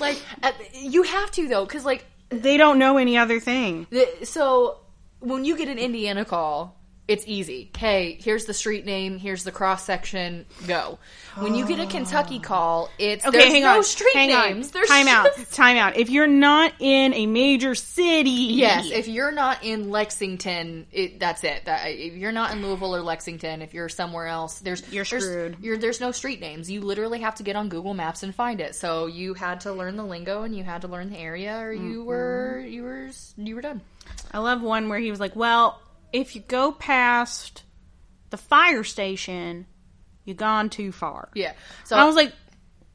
like, uh, you have to though, because like They don't know any other thing. So when you get an Indiana call, it's easy. Hey, here's the street name. Here's the cross section. Go. When you get a Kentucky ah. call, it's Okay, there's hang no on. street hang names. on. There's time just- out. Time out. If you're not in a major city, Yes, if you're not in Lexington, it, that's it. That, if you're not in Louisville or Lexington, if you're somewhere else, there's You're there's, screwed. You're, there's no street names. You literally have to get on Google Maps and find it. So you had to learn the lingo and you had to learn the area, or you mm-hmm. were you were you were done. I love one where he was like, "Well, if you go past the fire station, you gone too far." Yeah. So I was like,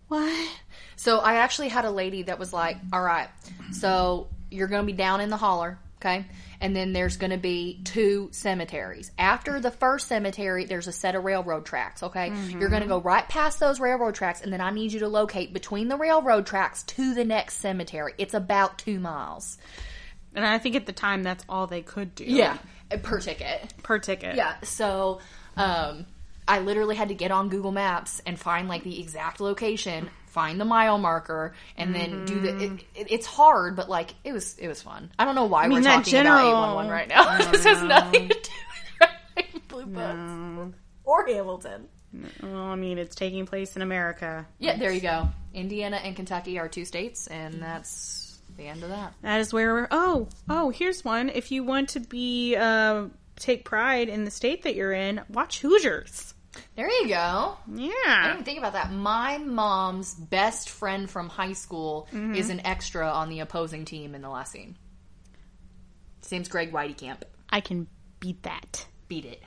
"What?" So I actually had a lady that was like, "All right, so you're going to be down in the holler, okay? And then there's going to be two cemeteries. After the first cemetery, there's a set of railroad tracks, okay? Mm-hmm. You're going to go right past those railroad tracks, and then I need you to locate between the railroad tracks to the next cemetery. It's about two miles. And I think at the time that's all they could do. Per ticket. per ticket. Yeah. So, um, I literally had to get on Google Maps and find like the exact location, find the mile marker, and then do the. It, it, it's hard, but like it was it was fun. I don't know why mean, we're talking about general- eight one one right now. this has nothing to do with Blue Books or Hamilton. Well, I mean, it's taking place in America. Yeah, there you go. Indiana and Kentucky are two states, and that's the end of that. That is where we're. Oh, oh, here's one. If you want to be uh, take pride in the state that you're in, watch Hoosiers. There you go. Yeah. I didn't even think about that. My mom's best friend from high school Mm-hmm. is an extra on the opposing team in the last scene. His name's Greg Whiteycamp. I can beat that. Beat it.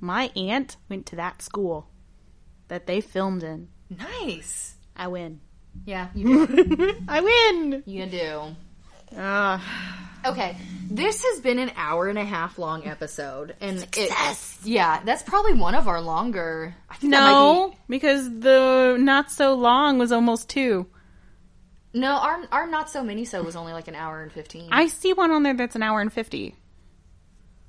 My aunt went to that school that they filmed in. Nice. I win. Yeah, you do. I win. you do. Uh, Okay, this has been an hour and a half long episode, and it, yeah, that's probably one of our longer. I think that might no, because the not so long was almost two. no, our our not so mini so was only like an hour and fifteen. I see one on there that's an hour and fifty.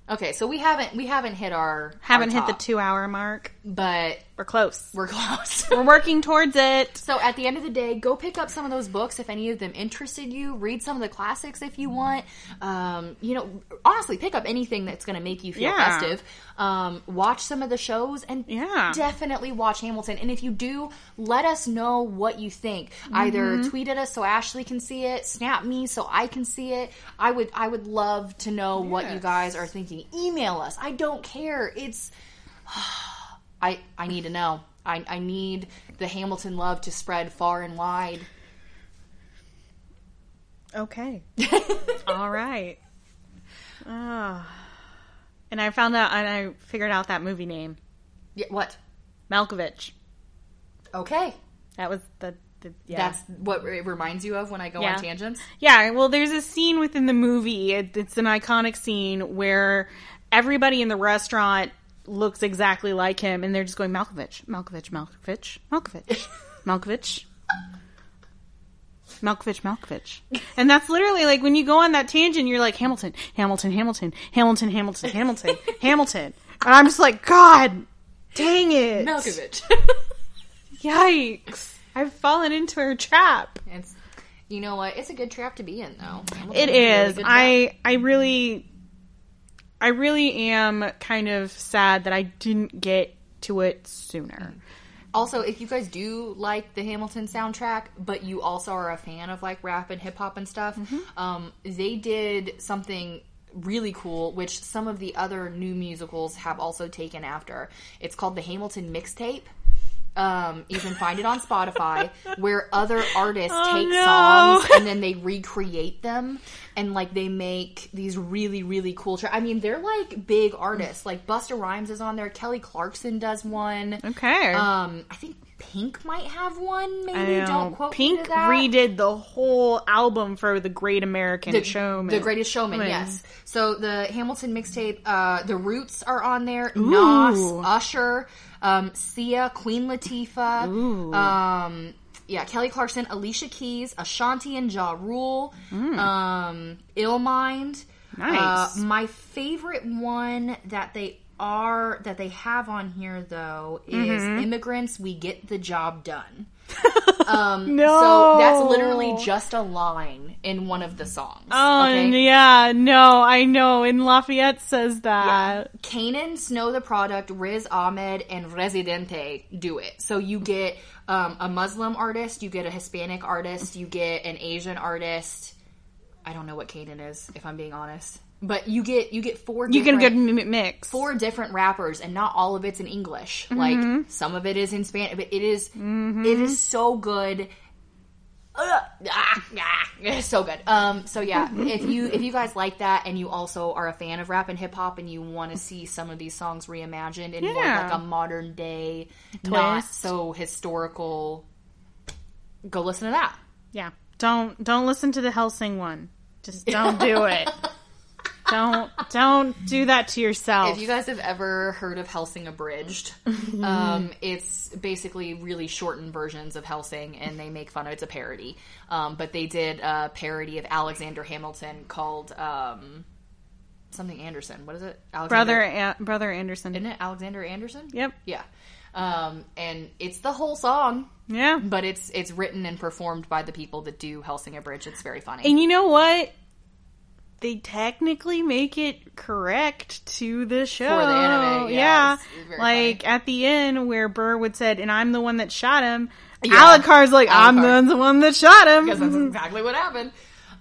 okay, so we haven't we haven't hit our Haven't our hit the two hour mark. but We're close. we're close. We're working towards it. So at the end of the day, go pick up some of those books if any of them interested you. Read some of the classics if you want. Um, you know, honestly, pick up anything that's going to make you feel Yeah. festive. Um, watch some of the shows and Yeah. definitely watch Hamilton. And if you do, let us know what you think. Either Mm-hmm. tweet at us so Ashley can see it, snap me so I can see it. I would I would love to know what you guys are thinking. Email us. I don't care. It's I I need to know. I I need the Hamilton love to spread far and wide. Okay. All right. Ah. and I found out, and I figured out that movie name, Yeah, what? Malkovich. Okay. That was the, the yeah. That's what it reminds you of when I go Yeah. on tangents. Yeah, well, there's a scene within the movie. It, it's an iconic scene where everybody in the restaurant looks exactly like him, and they're just going Malkovich, Malkovich, Malkovich, Malkovich, Malkovich. Malkovich, Malkovich. And that's literally like when you go on that tangent, you're like Hamilton, Hamilton, Hamilton, Hamilton, Hamilton, Hamilton, Hamilton. And I'm just like, God dang it. Malkovich. Yikes. I've fallen into her trap. it's you know what? It's a good trap to be in though. It really is. trap. I I really I really am kind of sad that I didn't get to it sooner. Also, if you guys do like the Hamilton soundtrack, but you also are a fan of like rap and hip hop and stuff, Mm-hmm. um, they did something really cool, which some of the other new musicals have also taken after. It's called the Hamilton Mixtape. Um, you can find it on Spotify, where other artists Oh, take no. songs and then they recreate them, and like they make these really really cool. Tra- I mean, they're like big artists. Like Busta Rhymes is on there. Kelly Clarkson does one. Okay. Um, I think Pink might have one. Maybe don't quote Pink me to that. redid the whole album for the Great American the, Showman. the Greatest Showman. Showman. Yes. So the Hamilton mixtape, uh, the Roots are on there. Nas, Usher, um, Sia, Queen Latifah. Um, yeah, Kelly Clarkson, Alicia Keys, Ashanti and Ja Rule, um, Illmind. Nice. Uh, my favorite one that they are that they have on here though is immigrants. We get the job done. Um, No. So that's literally just a line in one of the songs. Oh okay? yeah, no, I know. And Lafayette says that. K'naan, Snow Tha Product, Riz Ahmed, and Residente do it. So you get um, a Muslim artist, you get a Hispanic artist, you get an Asian artist. I don't know what K'naan is, if I'm being honest. But you get you get four. You get a good mix. four different rappers and not all of it's in English. Like some of it is in Spanish, but it is- it is so good. Ugh. Ah, ah, it's so good. Um, so yeah, if you if you guys like that and you also are a fan of rap and hip hop and you want to see some of these songs reimagined in more Yeah. like a modern day, not Twist. so historical, go listen to that. Yeah. Don't don't listen to the Hellsing one. Just don't do it. don't don't do that to yourself. If you guys have ever heard of Hellsing Abridged, um, it's basically really shortened versions of Hellsing, and they make fun of it's a parody. Um, but they did a parody of Alexander Hamilton called um, something Anderson. What is it? Alexander, brother An- brother Anderson. isn't it Alexander Anderson? Yep. Yeah. Um, and it's the whole song, Yeah. but it's it's written and performed by the people that do Hellsing Abridged. It's very funny. And you know what? They technically make it correct to the show. anime, yeah, yeah. it's- it's very like at the end where Burwood said, and I'm the one that shot him. Yeah. Alucard's like, I'm the one that shot him. because that's exactly what happened.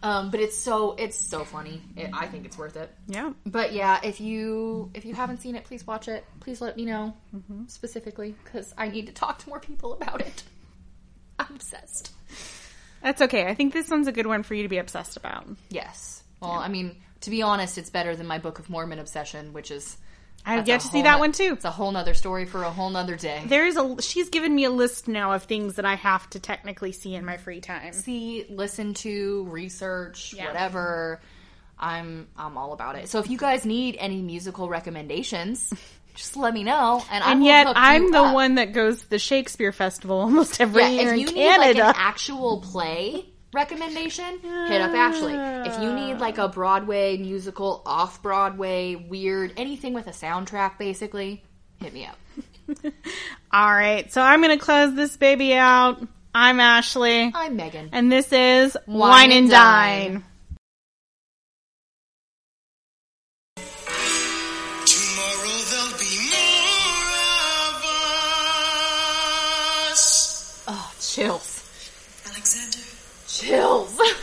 Um, but it's so it's so funny. It, I think it's worth it. yeah. But yeah, if you if you haven't seen it, please watch it. Please let me know specifically because I need to talk to more people about it. I'm obsessed. That's okay. I think this one's a good one for you to be obsessed about. Yes. Well, I mean, to be honest, it's better than my Book of Mormon obsession, which is I've yet to see that no- one too. It's a whole nother story for a whole nother day. There is a. She's given me a list now of things that I have to technically see in my free time. See, listen to, research, Yeah. whatever. I'm I'm all about it. So if you guys need any musical recommendations, just let me know, and, And yet, I'm the up. one that goes to the Shakespeare Festival almost every Yeah, year if in you need like Canada. an actual play recommendation, hit up Ashley. If you need ah. like a Broadway musical, off Broadway, weird, anything with a soundtrack, basically, hit me up. All right, so I'm going to close this baby out. I'm Ashley, I'm Megan. and this is Wine, and Dine. Tomorrow there'll be more of us. Oh, chills chills.